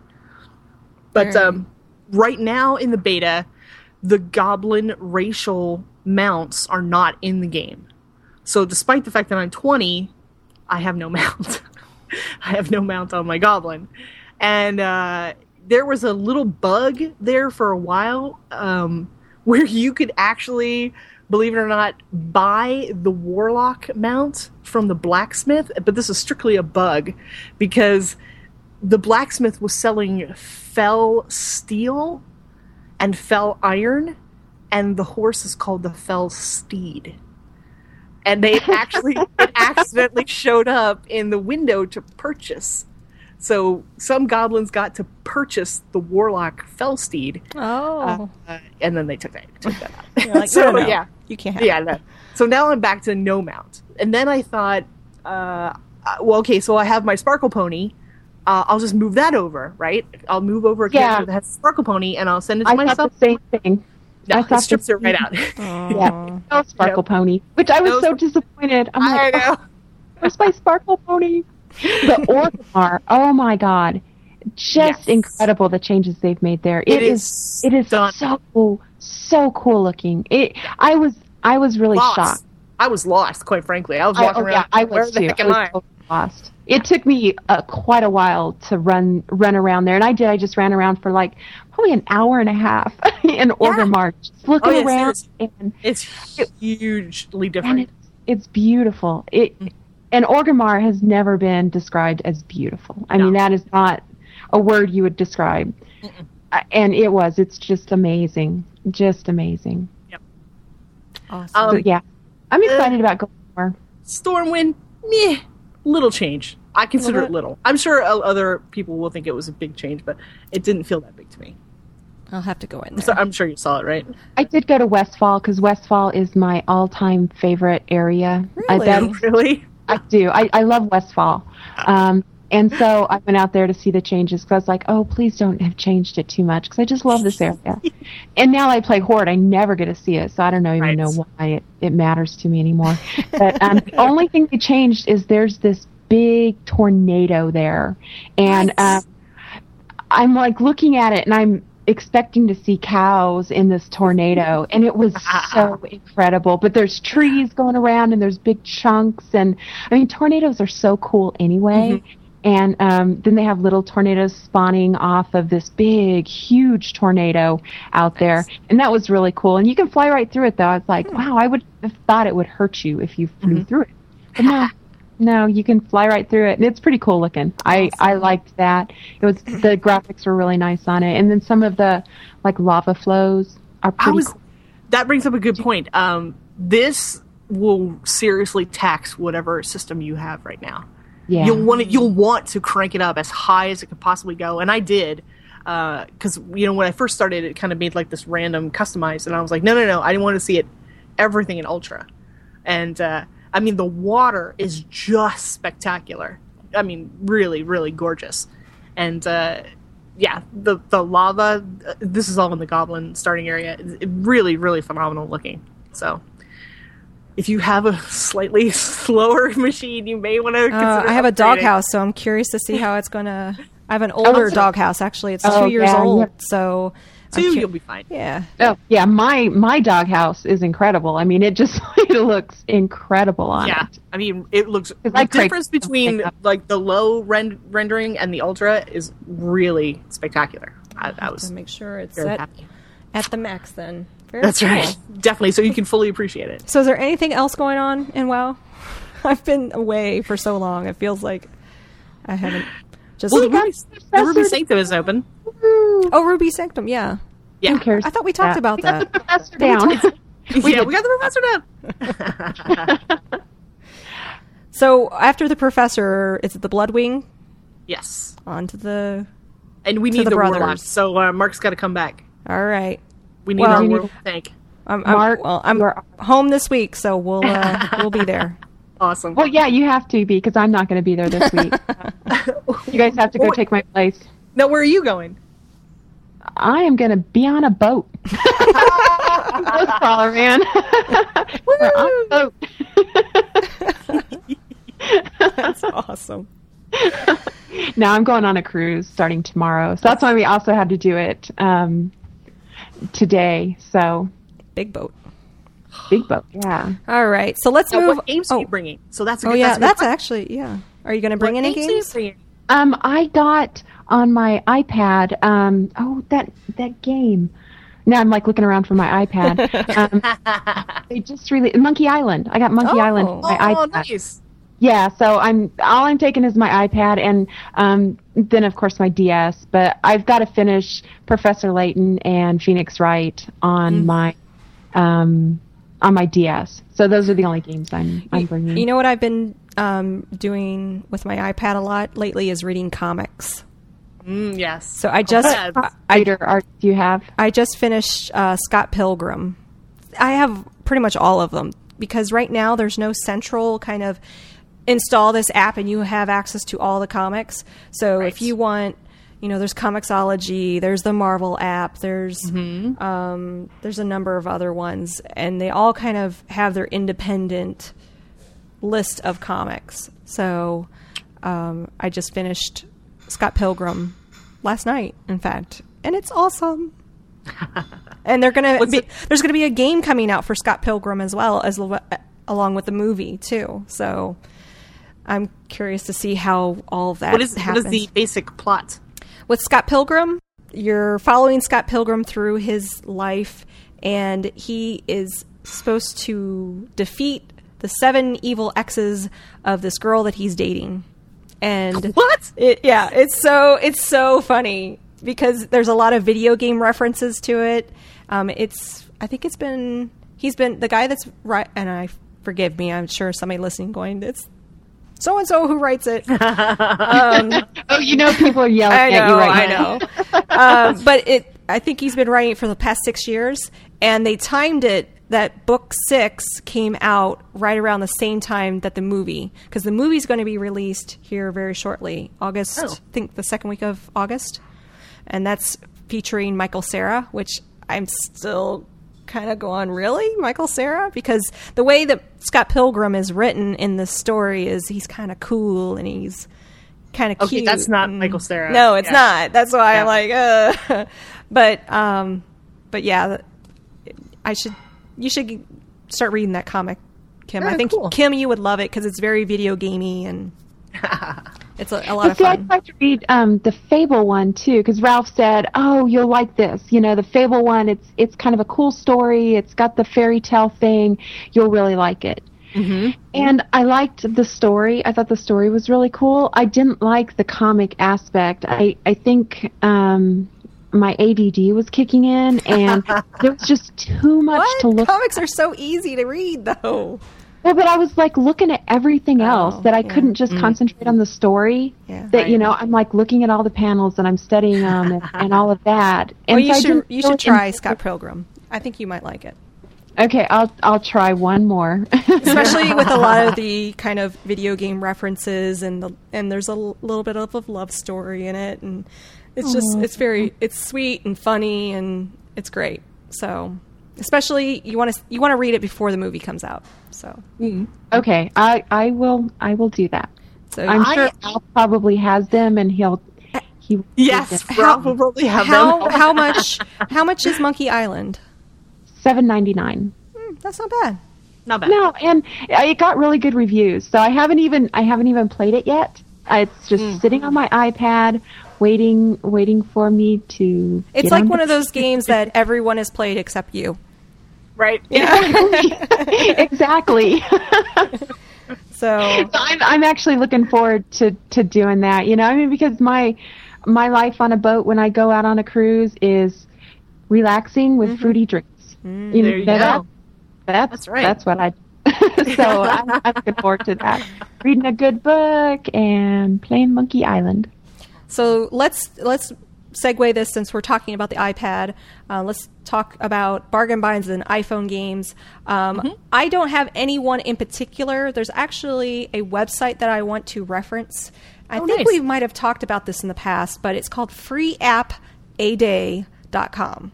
But Very- um, right now in the beta, the goblin racial mounts are not in the game. So despite the fact that I'm 20, I have no mount. I have no mount on my goblin, and uh, there was a little bug there for a while um, where you could actually, believe it or not, buy the warlock mount from the blacksmith. But this is strictly a bug because the blacksmith was selling Felsteel and Fel Iron, and the horse is called the Felsteed. And they actually it accidentally showed up in the window to purchase. So some goblins got to purchase the warlock Felsteed, Oh. uh, and then they took that took that out. Like, so no, no, yeah, You can't have yeah. No. So now I'm back to no mount, and then I thought, uh, uh, well, okay, so I have my sparkle pony. Uh, I'll just move that over, right? I'll move over a character Yeah. that has a sparkle pony, and I'll send it to I myself. thought the same thing. No, I it strips the- it right out. Yeah, no sparkle pony, which I was No so disappointed. I'm I like, know. oh, where's my sparkle pony? The Orgrimmar, oh my god, just Yes. incredible the changes they've made there. It is, is it is done. so cool, so cool looking. It, I was, I was really lost. shocked. I was lost, quite frankly. I was I, walking oh around. yeah, I where was the too. heck I am was I? Totally lost. It took me uh, quite a while to run run around there, and I did. I just ran around for like probably an hour and a half in Orgrimmar, just looking Oh, yeah, around, seriously. and It's hugely and different. it's it's beautiful. It and Orgrimmar has never been described as beautiful. I No. mean, that is not a word you would describe. Uh, And it was. It's just amazing. Just amazing. Yep. Awesome. Um, so yeah, I'm excited about going more. Stormwind, meh, little change. I consider it little. I'm sure other people will think it was a big change, but it didn't feel that big to me. I'll have to go in there. So I'm sure you saw it, right? I did go to Westfall because Westfall is my all-time favorite area. I Really? bet really? I do. I, I love Westfall. Um, and so I went out there to see the changes because I was like, oh, please don't have changed it too much because I just love this area. and now I play Horde. I never get to see it, so I don't know, even Right. know why it, it matters to me anymore. but um, the only thing they changed is there's this big tornado there. And um, I'm like looking at it and I'm expecting to see cows in this tornado and it was so incredible but there's trees going around and there's big chunks and i mean tornadoes are so cool anyway and um, then they have little tornadoes spawning off of this big huge tornado out there and that was really cool and you can fly right through it though i was like wow i would have thought it would hurt you if you flew through it but no no, you can fly right through it, and it's pretty cool looking. I I liked that. It was the graphics were really nice on it, and then some of the like lava flows are pretty. was. cool. That brings up a good point. Um, this will seriously tax whatever system you have right now. Yeah. you'll want to, you'll want to crank it up as high as it could possibly go, and I did. Because you know when I first started, it kind of made like this random customized, and I was like, no, no, no, I didn't want to see it everything in ultra, and uh, I mean the water is just spectacular. I mean, really, really gorgeous, and uh, yeah, the the lava. uh, This is all in the goblin starting area. It, it really, really phenomenal looking. So, if you have a slightly slower machine, you may want to Uh, consider. I have a upgrading. doghouse, so I'm curious to see how it's gonna. I have an older so- doghouse. Actually, it's Oh, two years yeah, old, yeah. so I'm Two, cu- you'll be fine. yeah. Oh yeah, my my doghouse is incredible. I mean, it just it looks incredible on Yeah, it. I mean, it looks. The I crank difference something between like the low ren- rendering and the ultra is really spectacular. I, I was To make sure it's set happy. at the max. Then Very That's cool. right, definitely. So you can fully appreciate it. So, is there anything else going on in WoW? I've been away for so long. It feels like I haven't just. Well, got Ruby, the Ruby Sanctum is open. Oh, Ruby Sanctum. Yeah, Yeah, Who cares? I thought we talked Yeah. about we got that. the professor down. yeah, we got the professor down. So after the professor, is it the Bloodwing? yes, On to the. and we need the the, brothers. warlock. So uh, Mark's got to come back. All right. We need Well- our We need- warlock tank. I'm, I'm, Mark, well, I'm you are- home this week, so we'll uh, we'll be there. Awesome. Well, yeah, you have to be because I'm not going to be there this week. you guys have to go Well, take my place. now, where are you going? I am going to be on a boat. Ghostcrawler, man. We're on a boat. That's awesome. now I'm going on a cruise starting tomorrow. So that's why we also had to do it um, today. So Big boat. big boat, yeah. All right. So let's Now, move. what games oh, are you bringing? So that's a oh yeah, that's, a good that's actually yeah. Are you going to bring What any games are you games? Um, I got on my iPad. Um, oh, that that game. Now I'm like looking around for my iPad. Um, they just really Monkey Island. I got Monkey Oh. Island on my Oh, iPad. nice. Yeah, so I'm all I'm taking is my iPad and um, then of course my DS. But I've got to finish Professor Layton and Phoenix Wright on my um, on my DS. So those are the only games I'm I'm bringing. You know what I've been um, doing with my iPad a lot lately is reading comics. Mm, yes. So I just Yeah, I, I, art do you have? I just finished uh, Scott Pilgrim. I have pretty much all of them because right now there's no central kind of install this app and you have access to all the comics. So Right. if you want, you know, there's Comixology, there's the Marvel app, there's um, there's a number of other ones, and they all kind of have their independent list of comics. So um, I just finished Scott Pilgrim last night, in fact, and it's awesome. and they're gonna be, there's gonna be a game coming out for Scott Pilgrim as well as along with the movie too. So I'm curious to see how all that What is happens is the basic plot? with Scott Pilgrim, you're following Scott Pilgrim through his life, and he is supposed to defeat the seven evil exes of this girl that he's dating. And What? it, yeah, it's so it's so funny because there's a lot of video game references to it. Um, it's I think it's been he's been the guy that's right, and I forgive me. I'm sure somebody listening going it's so and so who writes it. um, Oh, you know people are yelling I at you know, right I now. know. um, but it, I think he's been writing it for the past six years, and they timed it that book six came out right around the same time that the movie, because the movie's going to be released here very shortly, August. Oh. I think the second week of August, and that's featuring Michael Cera, which I'm still kind of going, really, Michael Cera? Because the way that Scott Pilgrim is written in this story is he's kind of cool and he's kind of Okay, cute. that's not Michael Cera. No, it's Yeah. not. That's why Yeah. I'm like, uh. but um, but yeah, I should. You should start reading that comic, Kim. I think cool. Kim, you would love it because it's very video gamey and it's a, a lot But of see, fun. I'd like to read um, the Fable one too, because Ralph said, "Oh, you'll like this. You know, the Fable one. It's it's kind of a cool story. It's got the fairy tale thing. You'll really like it." Mm-hmm. And I liked the story. I thought the story was really cool. I didn't like the comic aspect. I I think um, my ADD was kicking in, and there was just too much What? to look. At. Comics are so easy to read, though. Yeah, but I was like looking at everything oh, else Oh, that I yeah. couldn't just mm. concentrate on the story. Yeah. That you know, I'm like looking at all the panels and I'm studying them and, and all of that. And Well, you so should you should try Scott Pilgrim. I think you might like it, Okay, I'll I'll try one more. especially with a lot of the kind of video game references and the and there's a l- little bit of a love story in it, and it's just it's very it's sweet and funny and it's great. So, especially you want to you want to read it before the movie comes out. So, okay, I I will I will do that. so I'm I- sure Al probably has them and he'll he Yes, How- probably have how them. how much how much is Monkey Island? seven ninety nine. Hmm, that's not bad. Not bad. No, and it got really good reviews. So I haven't even I haven't even played it yet. Uh, It's just Hmm. sitting on my iPad, waiting waiting for me to. It's get like on one the- of those games that everyone has played except you. Right? Yeah. exactly. So So I'm I'm actually looking forward to to doing that. You know, I mean, because my my life on a boat when I go out on a cruise is relaxing with fruity drinks. You Mm-hmm. There you know, go. that's That's right. That's what I. so I'm, I'm looking forward to that. Reading a good book and playing Monkey Island. So let's let's segue this since we're talking about the iPad. Uh, let's talk about bargain binds and iPhone games. Um, Mm-hmm. I don't have any one in particular. There's actually a website that I want to reference. I Oh, think nice. we might have talked about this in the past, but it's called freeappaday.com.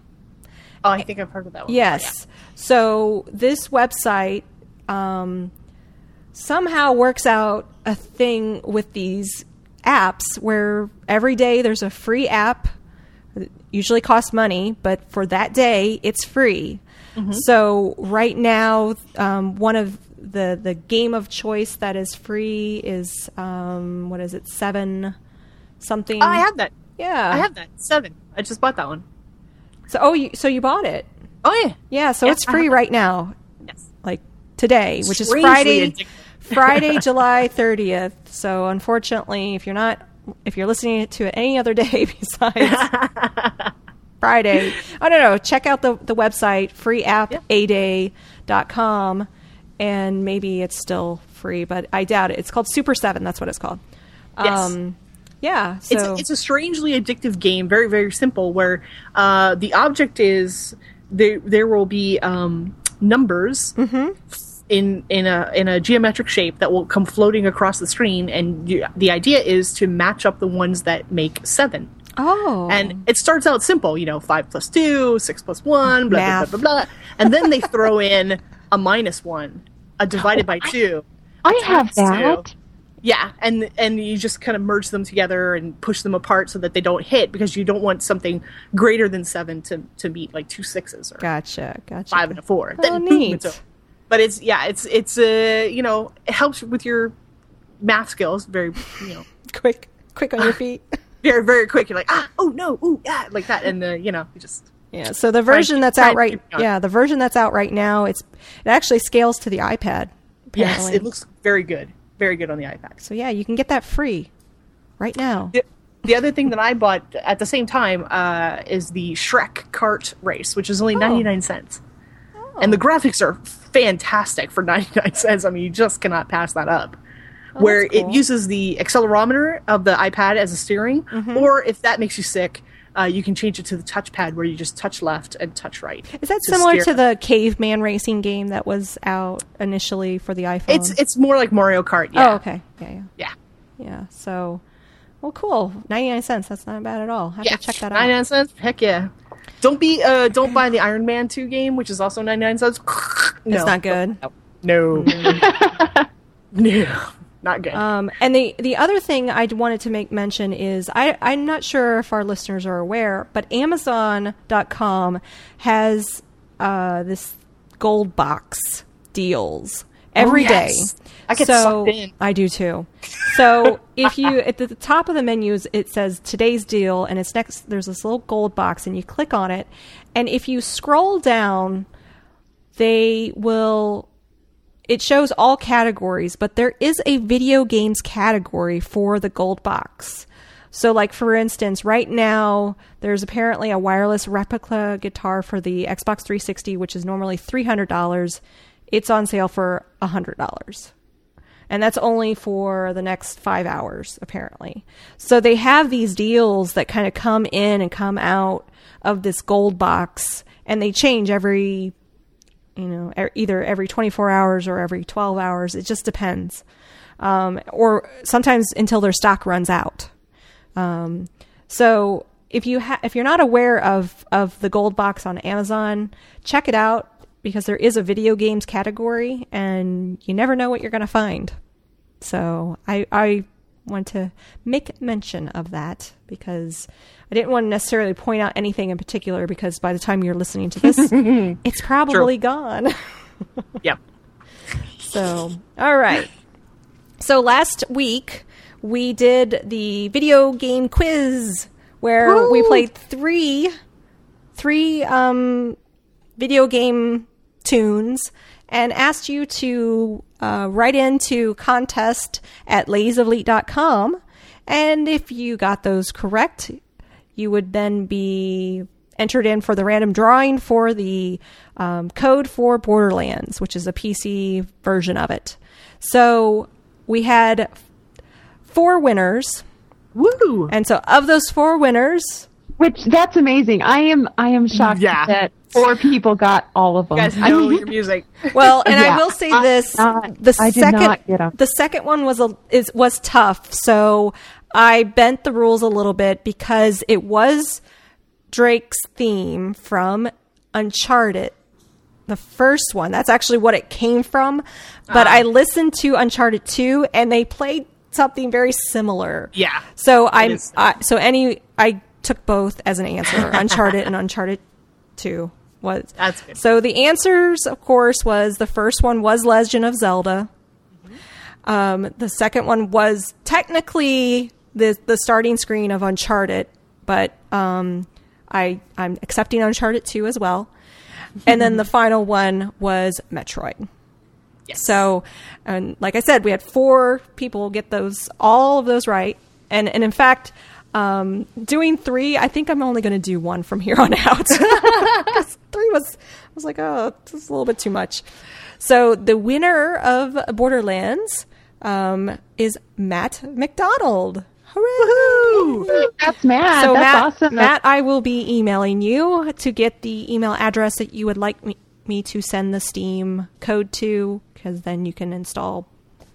Oh, I think I've heard of that one. Yes. So this website um, somehow works out a thing with these apps where every day there's a free app. It usually costs money, but for that day it's free. So right now, um, one of the the game of choice that is free is um, what is it seven something? Oh, I have that. yeah. I have that. Seven. I just bought that one. So oh, you, so you bought it? Oh, yeah. Yeah. So it's free right now. Yes. like today, which is Friday, addictive. Friday, July 30th. So unfortunately, if you're not, if you're listening to it any other day besides Friday, I don't know, check out the, the website, freeappaday.com, and maybe it's still free, but I doubt it. It's called Super 7. That's what it's called. Yes. yeah. So, it's a strangely addictive game, very, very simple, where uh, the object is there, there will be um, numbers in, in, a, in a geometric shape that will come floating across the screen, and you, the idea is to match up the ones that make seven. oh. And it starts out simple, you know, five plus two, six plus one, blah, blah, Math. blah, blah, blah. And then they throw in a minus one, a divided oh, by two. I have that. two. Yeah, and and you just kind of merge them together and push them apart so that they don't hit because you don't want something greater than seven to, to meet like two sixes or gotcha. Gotcha. five and a four. Oh, then boom, neat. it's over. But it's yeah, it's it's uh you know it helps with your math skills very you know quick, quick on your feet. very very quick. You're like ah oh no ooh yeah like that and the you know you just Yeah, so the version that's out right yeah, the version that's out right now, it's it actually scales to the iPad. yes it looks very good very good on the iPad. So yeah, you can get that free right now. The, the other thing that I bought at the same time uh, is the Shrek Kart Race, which is only Oh. 99 cents. And the graphics are fantastic for 99 cents. I mean, you just cannot pass that up. Where Oh, that's cool. it uses the accelerometer of the iPad as a steering, Mm-hmm. or if that makes you sick, uh, you can change it to the touchpad where you just touch left and touch right. Is that similar steer. to the caveman racing game that was out initially for the iPhone? It's it's more like Mario Kart. Yeah. Oh, okay. Yeah, yeah. Yeah. Yeah. So well cool. 99 cents. That's not bad at all. I have Yeah. to check that out. 99 cents. Heck yeah. Don't be uh don't buy the Iron Man 2 game, which is also 99 cents. No. It's not good. No. no. Not good. Um, and the the other thing I wanted to make mention is I I'm not sure if our listeners are aware, but Amazon.com has uh, this gold box deals every day. Oh, yes. I get so, sucked in. I do too. So if you at the, top of the menus it says today's deal and it's next there's this little gold box and you click on it and if you scroll down they will it shows all categories, but there is a video games category for the gold box. So, like for instance, right now there's apparently a wireless replica guitar for the Xbox 360, which is normally three hundred dollars. it's on sale for a hundred dollars. And that's only for the next five hours, apparently. So they have these deals that kind of come in and come out of this gold box, and they change every, you know, either every 24 hours or every 12 hours. It just depends. Um, or sometimes until their stock runs out. Um, so if you ha- if you're not aware of of the gold box on Amazon, check it out because there is a video games category, and you never know what you're going to find. So I I want to make mention of that because I didn't want to necessarily point out anything in particular because by the time you're listening to this, it's probably gone. Yep. So, all right. So last week we did the video game quiz where we played three three um video game tunes and asked you to uh, write into contest at ladiesofleet.com and if you got those correct you would then be entered in for the random drawing for the um, code for Borderlands, which is a PC version of it. So we had four winners, Woo! and so of those four winners, Which that's amazing. I am I am shocked Yeah. that four people got all of them. You guys I know mean, your music. well, and I will say this: not- the I did second not get 'em. the second one was a is was tough. So I bent the rules a little bit because it was Drake's theme from Uncharted. The first one. That's actually what it came from. But ah. I listened to Uncharted 2 and they played something very similar. Yeah. So I'm. I, so any I took both as an answer. Uncharted and Uncharted 2 was That's good. So the answers of course was the first one was Legend of Zelda. Um, the second one was technically the the starting screen of Uncharted, but um, I I'm accepting Uncharted 2 as well. And then the final one was Metroid. Yes. So, and like I said, we had four people get those all of those right, and and in fact, um, doing three, I think I'm only going to do one from here on out. 'Cause three was I was like, oh, this is a little bit too much. So the winner of Borderlands um, is Matt McDonald. Hooray! that's Matt. So that's Matt, awesome. Matt, I will be emailing you to get the email address that you would like me, me to send the Steam code to, because then you can install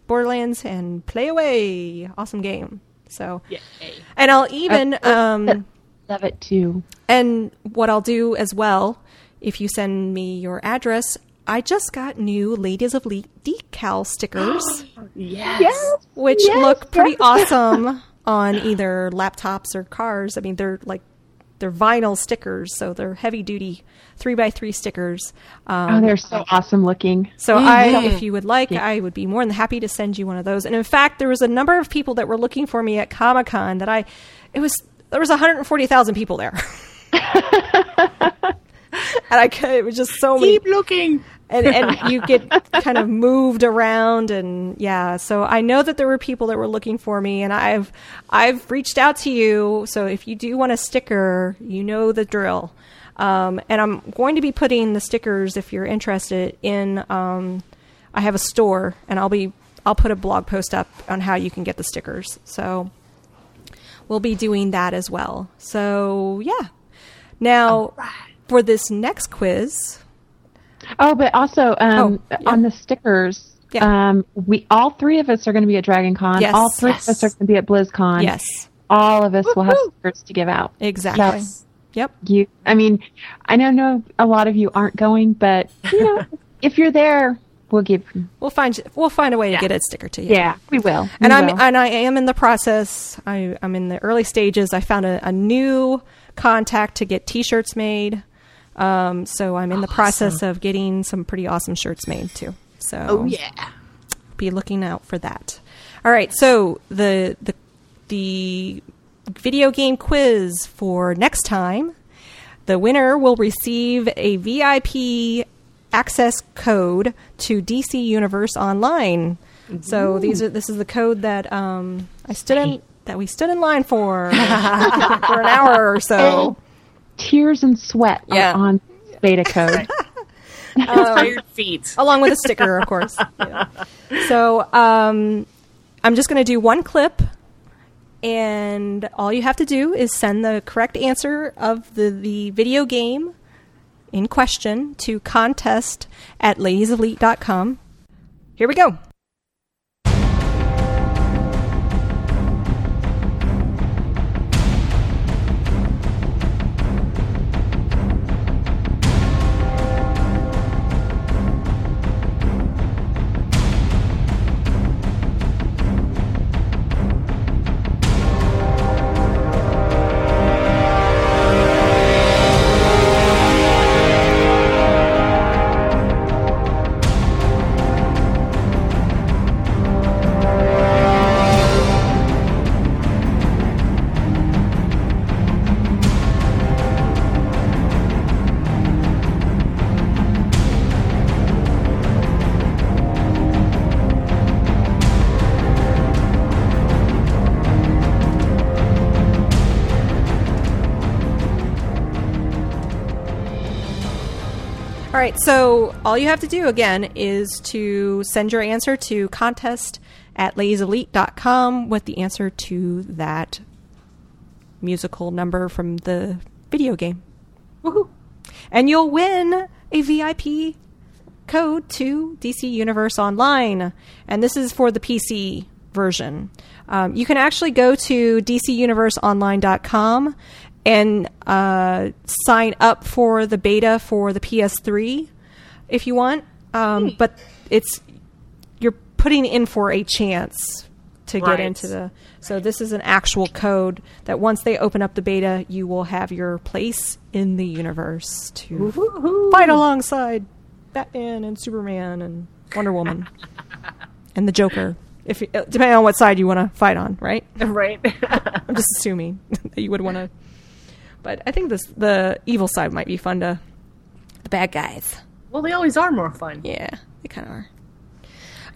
Borderlands and play away. Awesome game. So, Yay. and I'll even um, love it too. and what I'll do as well, if you send me your address, I just got new Ladies of Leet decal stickers Yes. which Yes, look pretty yes. awesome on either laptops or cars. I mean, they're like they're vinyl stickers, so they're heavy duty three by three stickers. Um, Oh, they're so awesome looking. so I, if you would like, I would be more than happy to send you one of those. And in fact, there was a number of people that were looking for me at Comic Con that I, it was there was 140,000 people there. And I could, it was just so many Keep looking. And and you get kind of moved around and yeah. So i know that there were people that were looking for me and i've i've reached out to you. So if you do want a sticker you know the drill. Um, and i'm going to be putting the stickers if you're interested in um, i have a store and i'll be i'll put a blog post up on how you can get the stickers. So we'll be doing that as well. So yeah. Now for this next quiz Oh, but also um, Oh, yeah. on the stickers, Yeah. um, we all three of us are going to be at Dragon Con. Yes. all three Yes. of us are going to be at BlizzCon. yes all of us will have Woohoo. stickers to give out. exactly Yes. yep You, I mean, I know, know a lot of you aren't going, but you know, if you're there, we'll give. We'll find we'll find a way Yeah. to get a sticker to you. Yeah, we will. And We I'm will. and I am in the process. I, I'm in the early stages. I found a, a new contact to get T-shirts made. Um, so I'm in the process of getting some pretty awesome shirts made too. So Oh yeah. be looking out for that. All right, so the the the video game quiz for next time. The winner will receive a VIP access code to DC Universe Online. So these are this is the code that um, I stood in that we stood in line for for an hour or so. Tears and sweat Yeah. are on beta code. Tired feet. along with a sticker, of course. Yeah. So um, I'm just going to do one clip, and all you have to do is send the correct answer of the, the video game in question to contest at ladieselite.com. Here we go. Right, so all you have to do again is to send your answer to contest at ladiesofleet.com with the answer to that musical number from the video game. Woohoo. And you'll win a VIP code to DC Universe Online. And this is for the PC version. Um, you can actually go to DCUniverseOnline.com and uh, sign up for the beta for the PS3 if you want. Um, But it's you're putting in for a chance to get into the. So this is an actual code that once they open up the beta, you will have your place in the universe to Woohoo. fight alongside Batman and Superman and Wonder Woman and the Joker. If depending on what side you want to fight on, right? Right. I'm just assuming that you would want to. But I think this the evil side might be fun to the bad guys. well, they always are more fun. Yeah, they kind of are.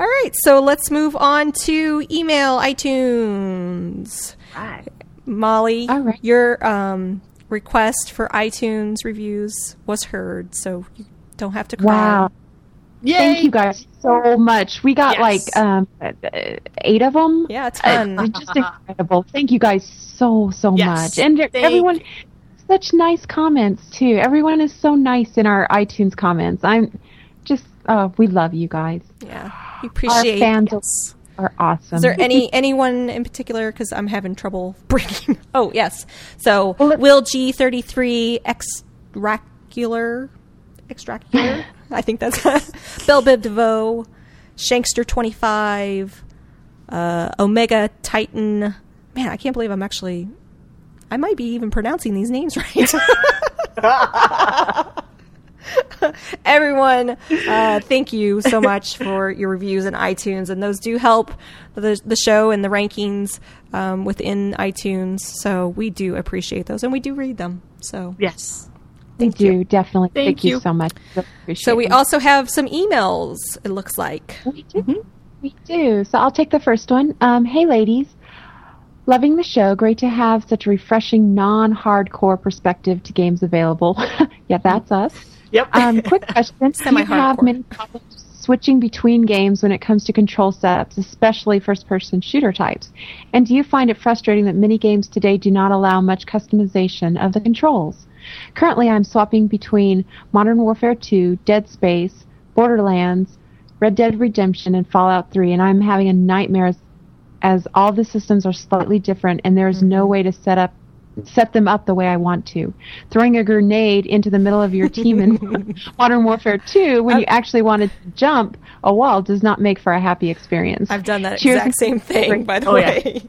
All right, so let's move on to email iTunes. Right. Molly, All right. your um, request for iTunes reviews was heard, so you don't have to cry. Wow. Yay. Thank you guys so much. We got Yes. like um, uh, eight of them. Yeah, a ton. just incredible. Thank you guys so so Yes. much, and Thank everyone. Such nice comments too. Everyone is so nice in our iTunes comments. I'm just, oh, we love you guys. Yeah, we appreciate. Our fans are awesome. Is there any anyone in particular? Because I'm having trouble bringing. Oh yes, so Well, Will G thirty three extracular, extracular. I think that's Bell Bib DeVoe, Shankster twenty five, uh, Omega Titan. Man, I can't believe I'm actually. I might be even pronouncing these names right. Everyone, uh, thank you so much for your reviews in iTunes, and those do help the the show and the rankings um, within iTunes. So we do appreciate those, and we do read them. So Yes. we thank do you. definitely. Thank Thank, you. you. so much. So we it. also have some emails. It looks like. We do. We do. So I'll take the first one. Um, hey, ladies. Loving the show. Great to have such a refreshing, non hardcore perspective to games available. yeah, that's us. Yep. Um, quick question. Do you have many problems switching between games when it comes to control setups, especially first person shooter types? And do you find it frustrating that many games today do not allow much customization of the controls? Currently, I'm swapping between Modern Warfare 2, Dead Space, Borderlands, Red Dead Redemption, and Fallout 3, and I'm having a nightmare as, as all the systems are slightly different and there's no way to set up set them up the way I want to. Throwing a grenade into the middle of your team in Modern Warfare 2 when you actually wanted to jump a wall does not make for a happy experience. I've done that Cheers. exact same thing, by the Oh, yeah. way.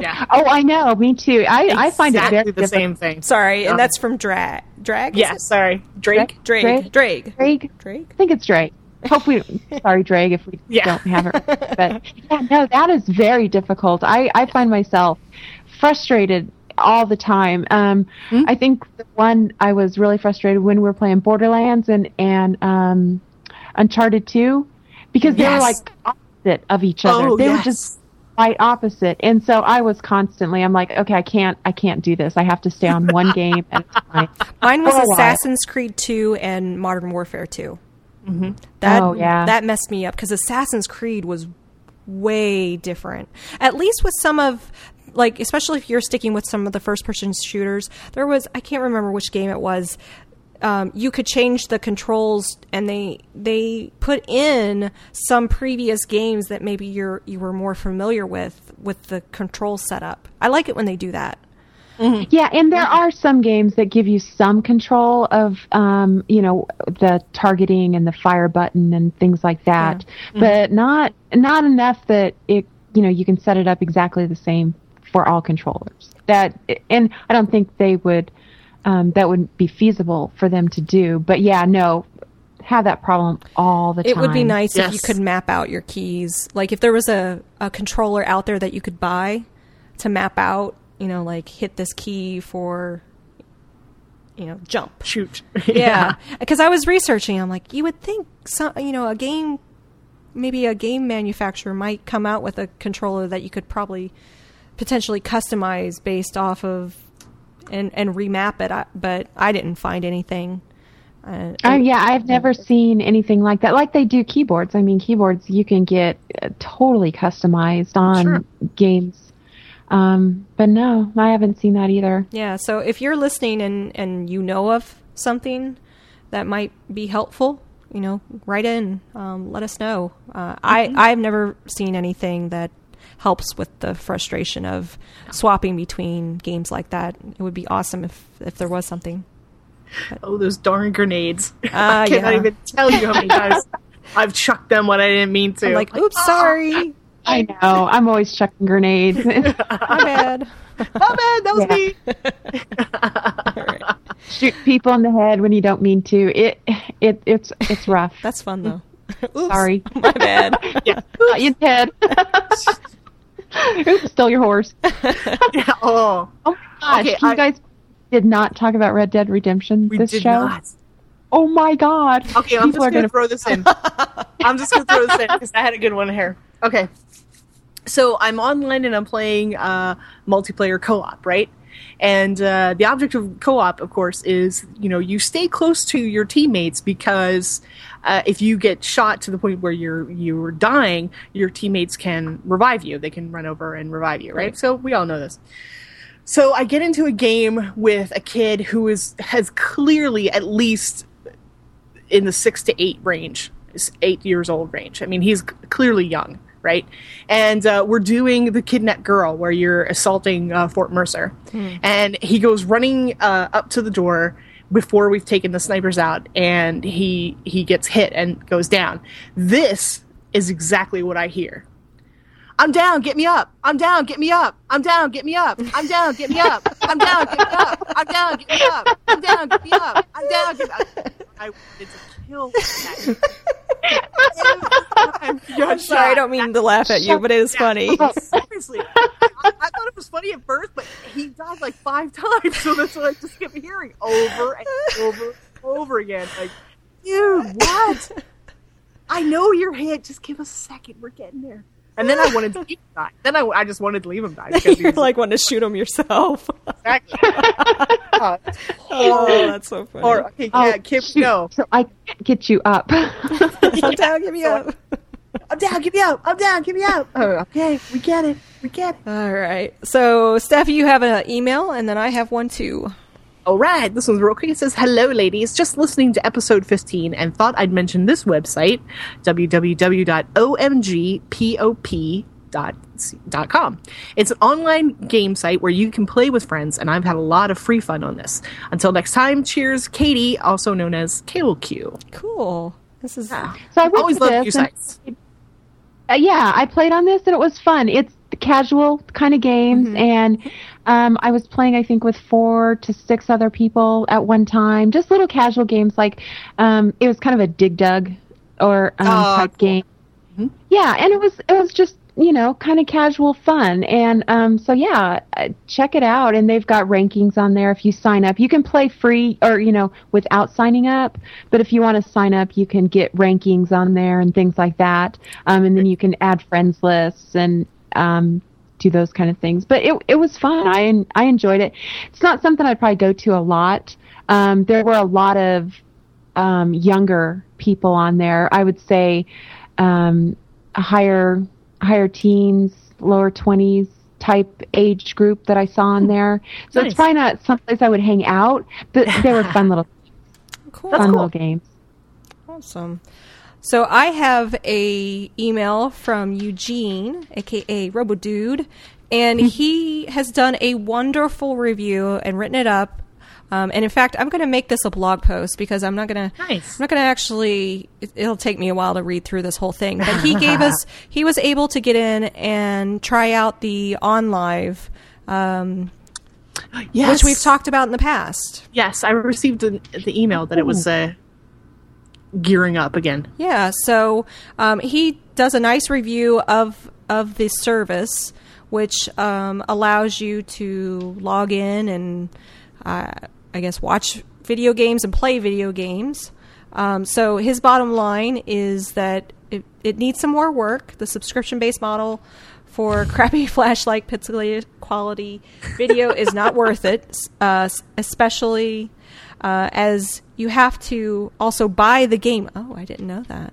yeah. Oh, I know. Me too. I, I find it Exactly very the difficult. same thing. Sorry, and Um, that's from Drag. Drag? is Yeah. it? Sorry. Drake. Drake. Drake. Drake, Drake. I think it's Drake. Hope we. sorry, Drake, if we Yeah. don't have it. But yeah, no, that is very difficult. I I find myself frustrated all the time. Um, Hmm? I think the one I was really frustrated when we were playing Borderlands and and um, Uncharted Two, because they were like opposite of each other. Oh, they were just right opposite, and so I was constantly. I'm like, okay, I can't I can't do this. I have to stay on one game at a time. Mine was Oh. Assassin's Creed 2 and Modern Warfare 2. That Oh, yeah. that messed me up because Assassin's Creed was way different. At least with some of like especially if you're sticking with some of the first person shooters, there was I can't remember which game it was. Um, you could change the controls, and they they put in some previous games that maybe you're you were more familiar with with the control setup. I like it when they do that. Yeah, and there are some games that give you some control of, um, you know, the targeting and the fire button and things like that, but not not enough that it, you know, you can set it up exactly the same for all controllers. That, and I don't think they would, um, that would be feasible for them to do. But yeah, no, have that problem all the time. It would be nice if you could map out your keys. Like if there was a, a controller out there that you could buy to map out, you know, like hit this key for, you know, jump. Shoot. Yeah. Because I was researching, I'm like, you would think some, you know, a game, maybe a game manufacturer might come out with a controller that you could probably potentially customize based off of and, and remap it. I, but I didn't find anything. Uh, Uh, yeah, I've never seen anything like that. Like they do keyboards. I mean, keyboards you can get uh, totally customized on Sure. games. Um, but no, I haven't seen that either. Yeah, so if you're listening and, and you know of something that might be helpful, you know, write in, um, let us know. Uh, I I've never seen anything that helps with the frustration of swapping between games like that. It would be awesome if if there was something. Oh, those darn grenades. Ah, I cannot yeah. even tell you how many times I've chucked them when I didn't mean to. I'm like, oops, sorry, I know. I'm always chucking grenades. my bad. Oh bad. that was Yeah. me. Shoot people in the head when you don't mean to. It it it's it's rough. That's fun though. Oops, Sorry. my bad. Yeah. Not you dead. Oops, stole your horse. yeah. Oh, Oh my gosh, Okay, you I- guys did not talk about Red Dead Redemption we this did show. not. Oh my god. Okay, I'm People just are gonna, throw this in. I'm just gonna throw this in because I had a good one here. Okay, so I'm online and I'm playing uh, multiplayer co-op, right? And uh, the object of co-op, of course, is you know you stay close to your teammates because uh, if you get shot to the point where you're you're dying, your teammates can revive you. They can run over and revive you, right? Right. So we all know this. So I get into a game with a kid who is has clearly at least in the six to eight range, is eight years old range. I mean, he's clearly young, right? And uh, we're doing the kidnap girl, where you're assaulting uh, Fort Mercer, and he goes running uh, up to the door before we've taken the snipers out, and he he gets hit and goes down. This is exactly what I hear. I'm down, get me up. I'm down, get me up. I'm down, get me up. I'm down, get me up. I'm down, get me up. I'm down, get me up. I'm down, get me up. I'm down, get me up. I wanted to kill that. I'm I'm sorry, I don't mean to laugh at you, but it is funny. Seriously, I, I thought it was funny at first, but he died like five times, so that's what I just kept hearing over and over and over again. Like, dude, what? I know you're hit. Just give us a second. We're getting there. And then I wanted to leave him die. Then I, I just wanted to leave him die. Because You're was like wanting to shoot him yourself. exactly. Oh, that's so funny. or okay, Oh, yeah, Kim, shoot. no. So I can't get you up. I'm down, give me up. I'm down. Give me up. I'm down. Give me up. Oh, okay, we get it. We get it. All right. So, Steph, you have an email, and then I have one too. All right, this one's real quick. It says, "Hello, ladies. Just listening to episode 15 and thought I'd mention this website, www.omgpop.com. It's an online game site where you can play with friends, and I've had a lot of free fun on this. Until next time, cheers, Katie, also known as KQ. Cool. This is so I went Always love this new sites. Uh, yeah, I played on this and it was fun. It's the casual kind of games, and um, I was playing, I think, with four to six other people at one time. Just little casual games, like um, it was kind of a dig dug or um, Oh, type cool. game. Mhm. Yeah, and it was it was just you know kind of casual fun, and um, so yeah, uh, check it out. And they've got rankings on there. If you sign up, you can play free or you know without signing up. But if you want to sign up, you can get rankings on there and things like that. Um, and then you can add friends lists and um, do those kind of things. But it it was fun. I I enjoyed it. It's not something I'd probably go to a lot. Um, there were a lot of um, younger people on there. I would say um, higher higher teens, lower twenties type age group that I saw on there. So Nice. it's probably not someplace I would hang out, but they were fun little Cool. fun little games. Awesome. So I have a email from Eugene, aka RoboDude, and he has done a wonderful review and written it up. Um, and in fact, I'm going to make this a blog post because I'm not going to. Nice. I'm not going to actually. It, it'll take me a while to read through this whole thing. But he gave us. He was able to get in and try out the OnLive, um, Yes. which we've talked about in the past. Yes, I received an, the email that it was uh, gearing up again. Yeah, so um, he does a nice review of of the service, which um, allows you to log in and uh, I guess watch video games and play video games. Um, so his bottom line is that it, it needs some more work. The subscription based model for crappy flashlight pixelated quality video is not worth it, uh, especially uh, as you have to also buy the game. Oh, I didn't know that.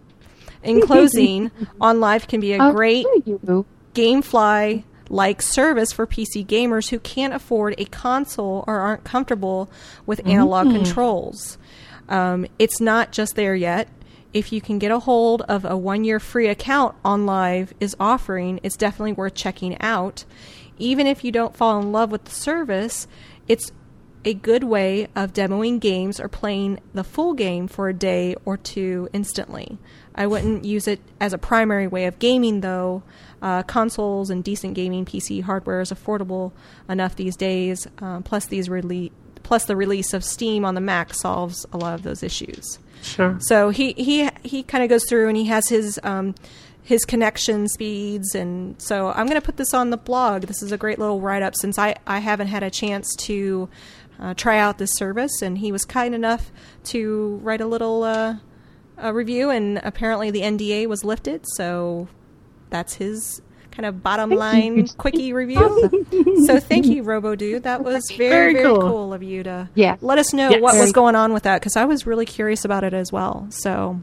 In closing, OnLive can be a Oh, great. GameFly like service for PC gamers who can't afford a console or aren't comfortable with analog controls. Um, it's not just there yet. If you can get a hold of a one year free account OnLive is offering, it's definitely worth checking out. Even if you don't fall in love with the service, it's a good way of demoing games or playing the full game for a day or two instantly. I wouldn't use it as a primary way of gaming, though. Uh, consoles and decent gaming PC hardware is affordable enough these days. Um, plus, these rele- plus the release of Steam on the Mac solves a lot of those issues. Sure. So he he he kind of goes through and he has his um, his connection speeds, and so I'm going to put this on the blog. This is a great little write up since I I haven't had a chance to uh, try out this service, and he was kind enough to write a little uh, a review, and apparently the NDA was lifted, so that's his kind of bottom line quickie review. so thank you, RoboDude. That was very Very very cool. cool. of you to Yes. let us know Yes. what was going on with that because I was really curious about it as well. So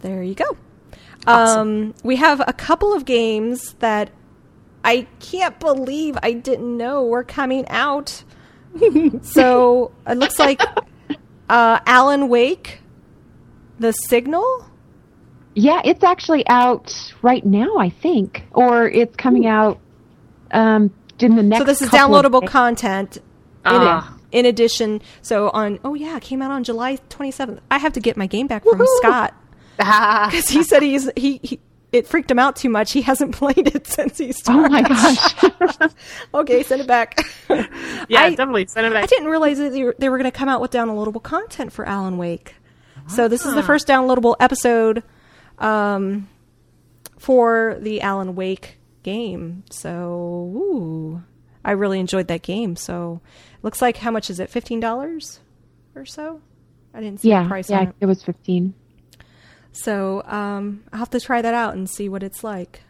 there you go. Um, we have a couple of games that I can't believe I didn't know were coming out. So it looks like uh, Alan Wake, The Signal. Yeah, it's actually out right now, I think, or it's coming out um, in the next. So this is downloadable content. In, Ah. in addition, so on. Oh yeah, it came out on July 27th. I have to get my game back from Woohoo! Scott. Because he said he's he, he it freaked him out too much. He hasn't played it since he started. Oh started. my gosh! okay, send it back. yeah, I, definitely send it back. I didn't realize that they were, were going to come out with downloadable content for Alan Wake. So this is the first downloadable episode um, for the Alan Wake game. So ooh, I really enjoyed that game. So looks like how much is it? Fifteen dollars or so. I didn't see the yeah, price yeah, on it. it was fifteen. So um, I'll have to try that out and see what it's like.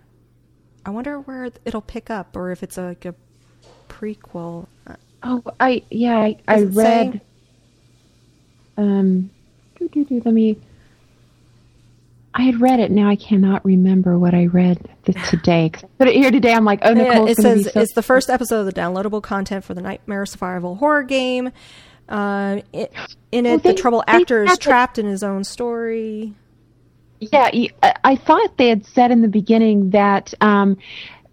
I wonder where it'll pick up, or if it's like a prequel. Oh, I yeah, I, I it say? read. Um, let me. I had read it. Now I cannot remember what I read today. today. 'Cause I put it here today. I'm like, oh, Yeah, it says so it's the first episode of the downloadable content for the Nightmare Survival horror game. Uh, it, in it, Well, the they- trouble actor is have it- trapped in his own story. Yeah, I thought they had said in the beginning that um,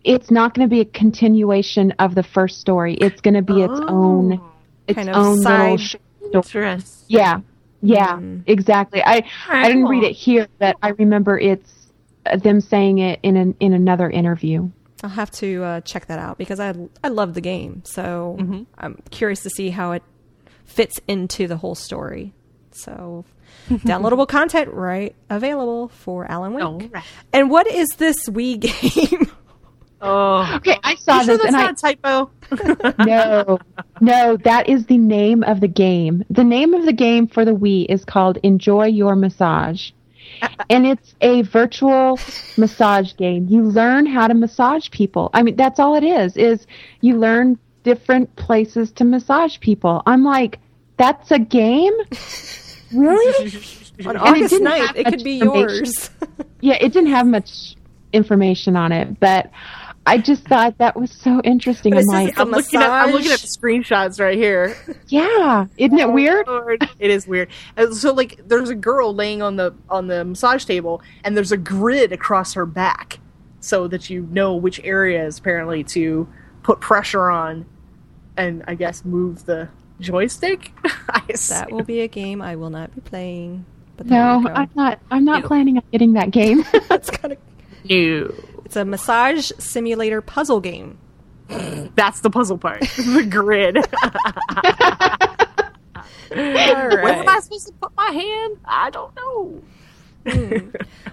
it's not going to be a continuation of the first story. It's going to be its own, its Kind of own little. side- sh- Interest. yeah, yeah, Mm. exactly. I I didn't read it here, but I remember it's uh, them saying it in an in another interview. I'll have to uh, check that out because I I love the game, so Mm-hmm. I'm curious to see how it fits into the whole story. So, downloadable content right available for Alan Wake. All right. And what is this Wii game? Oh. Okay, I saw You sure this that's and not a typo? no, no, that is the name of the game. The name of the game for the Wii is called Enjoy Your Massage. Uh-uh. And it's a virtual massage game. You learn how to massage people. I mean, that's all it is, is you learn different places to massage people. I'm like, that's a game? Really? on it August didn't 9th, it could be yours. Yeah, it didn't have much information on it, but I just thought that was so interesting. I'm like, it's a I'm looking at I'm looking at the screenshots right here. yeah, isn't it oh, weird? Oh, Lord. It is weird. And so like there's a girl laying on the on the massage table and there's a grid across her back so that you know which areas apparently to put pressure on and I guess move the joystick. I that will be a game I will not be playing. But No. I'm not. I'm not Ew. planning on getting that game. That's kind of. No. It's a massage simulator puzzle game. That's the puzzle part. the grid. All Where am I supposed to put my hand? I don't know.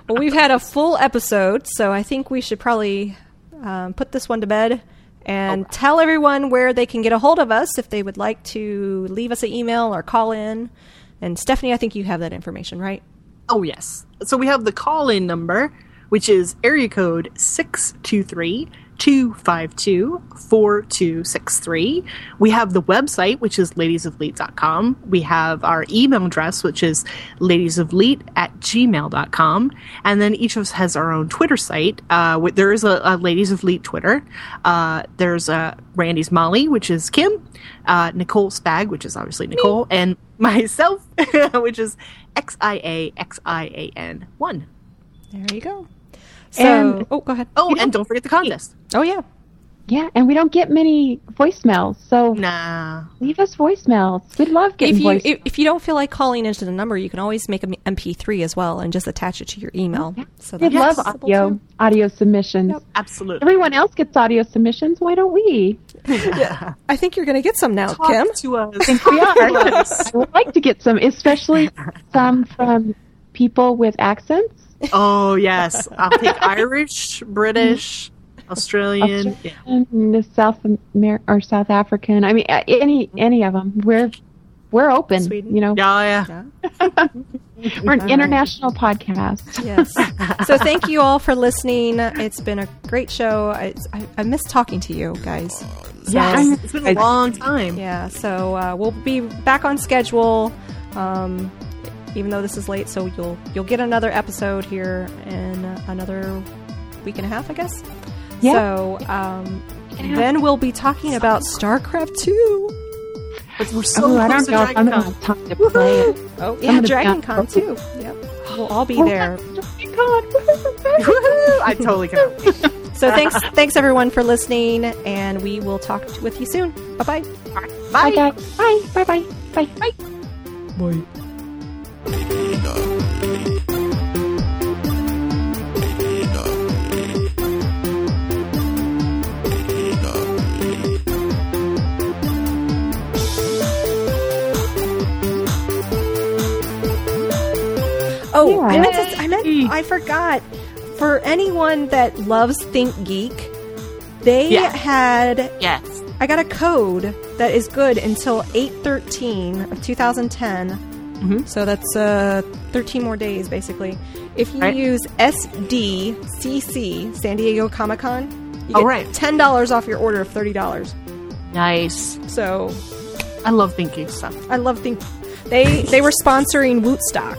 Well, we've had a full episode, so I think we should probably um, put this one to bed and tell everyone where they can get a hold of us if they would like to leave us an email or call in. And Stephanie, I think you have that information, right? Oh yes. So we have the call-in number, which is area code 623-252-4263. We have the website, which is ladiesofleet.com. We have our email address, which is ladiesofleet at gmail.com. And then each of us has our own Twitter site. Uh, there is a, a Ladies of Leet Twitter. Uh, there's uh, Randy's Molly, which is Kim. Uh, Nicole Spag, which is obviously Nicole. And myself, which is X-I-A-X-I-A-N 1. There you go. So, And- oh, go ahead. Oh, and don't forget the contest. Oh, yeah. yeah, and we don't get many voicemails, so Nah. leave us voicemails. We'd love getting If you voice. if, if you don't feel like calling into the number, you can always make an MP3 as well and just attach it to your email. Yeah. So We'd love audio too. audio submissions. Yep. Absolutely. Everyone else gets audio submissions. Why don't we? I think you're going to get some now, Talk Kim. to us. We are. I would like to get some, especially some from people with accents. Oh, yes. I'll take Irish, British, Australian. Yeah. the South Amer- or South African. I mean, any any of them. We're we're open. Sweden. You know, Yeah, yeah. Yeah. we're an international podcast. Yes. So thank you all for listening. It's been a great show. I, I, I miss talking to you guys. So, Yes. It's been a long time. Yeah. So uh, we'll be back on schedule, um, even though this is late. So you'll you'll get another episode here in another week and a half, I guess. Yeah. So um, then we'll be talking about StarCraft Two. But we're so oh, I close don't know to if I'm gonna Con. have time to play it. Oh yeah, of Dragon Con too. Yep. We'll all be Oh, there. Dragon Con. I totally cannot wait. So thanks, thanks everyone for listening, and we will talk with you soon. Bye bye. Bye, Bye. guys. Bye. Bye. Bye. Bye. Bye. Oh, Yeah. I meant to, I meant I forgot. For anyone that loves Think Geek, they Yeah. had Yes. I got a code that is good until 813 of 2010. Mhm. So that's uh, 13 more days, basically. If you Right. use SDCC, San Diego Comic Con, you Oh, get right. $10 off your order of $30. Nice. So I love thinking stuff. I love Think. They, they were sponsoring Wootstock.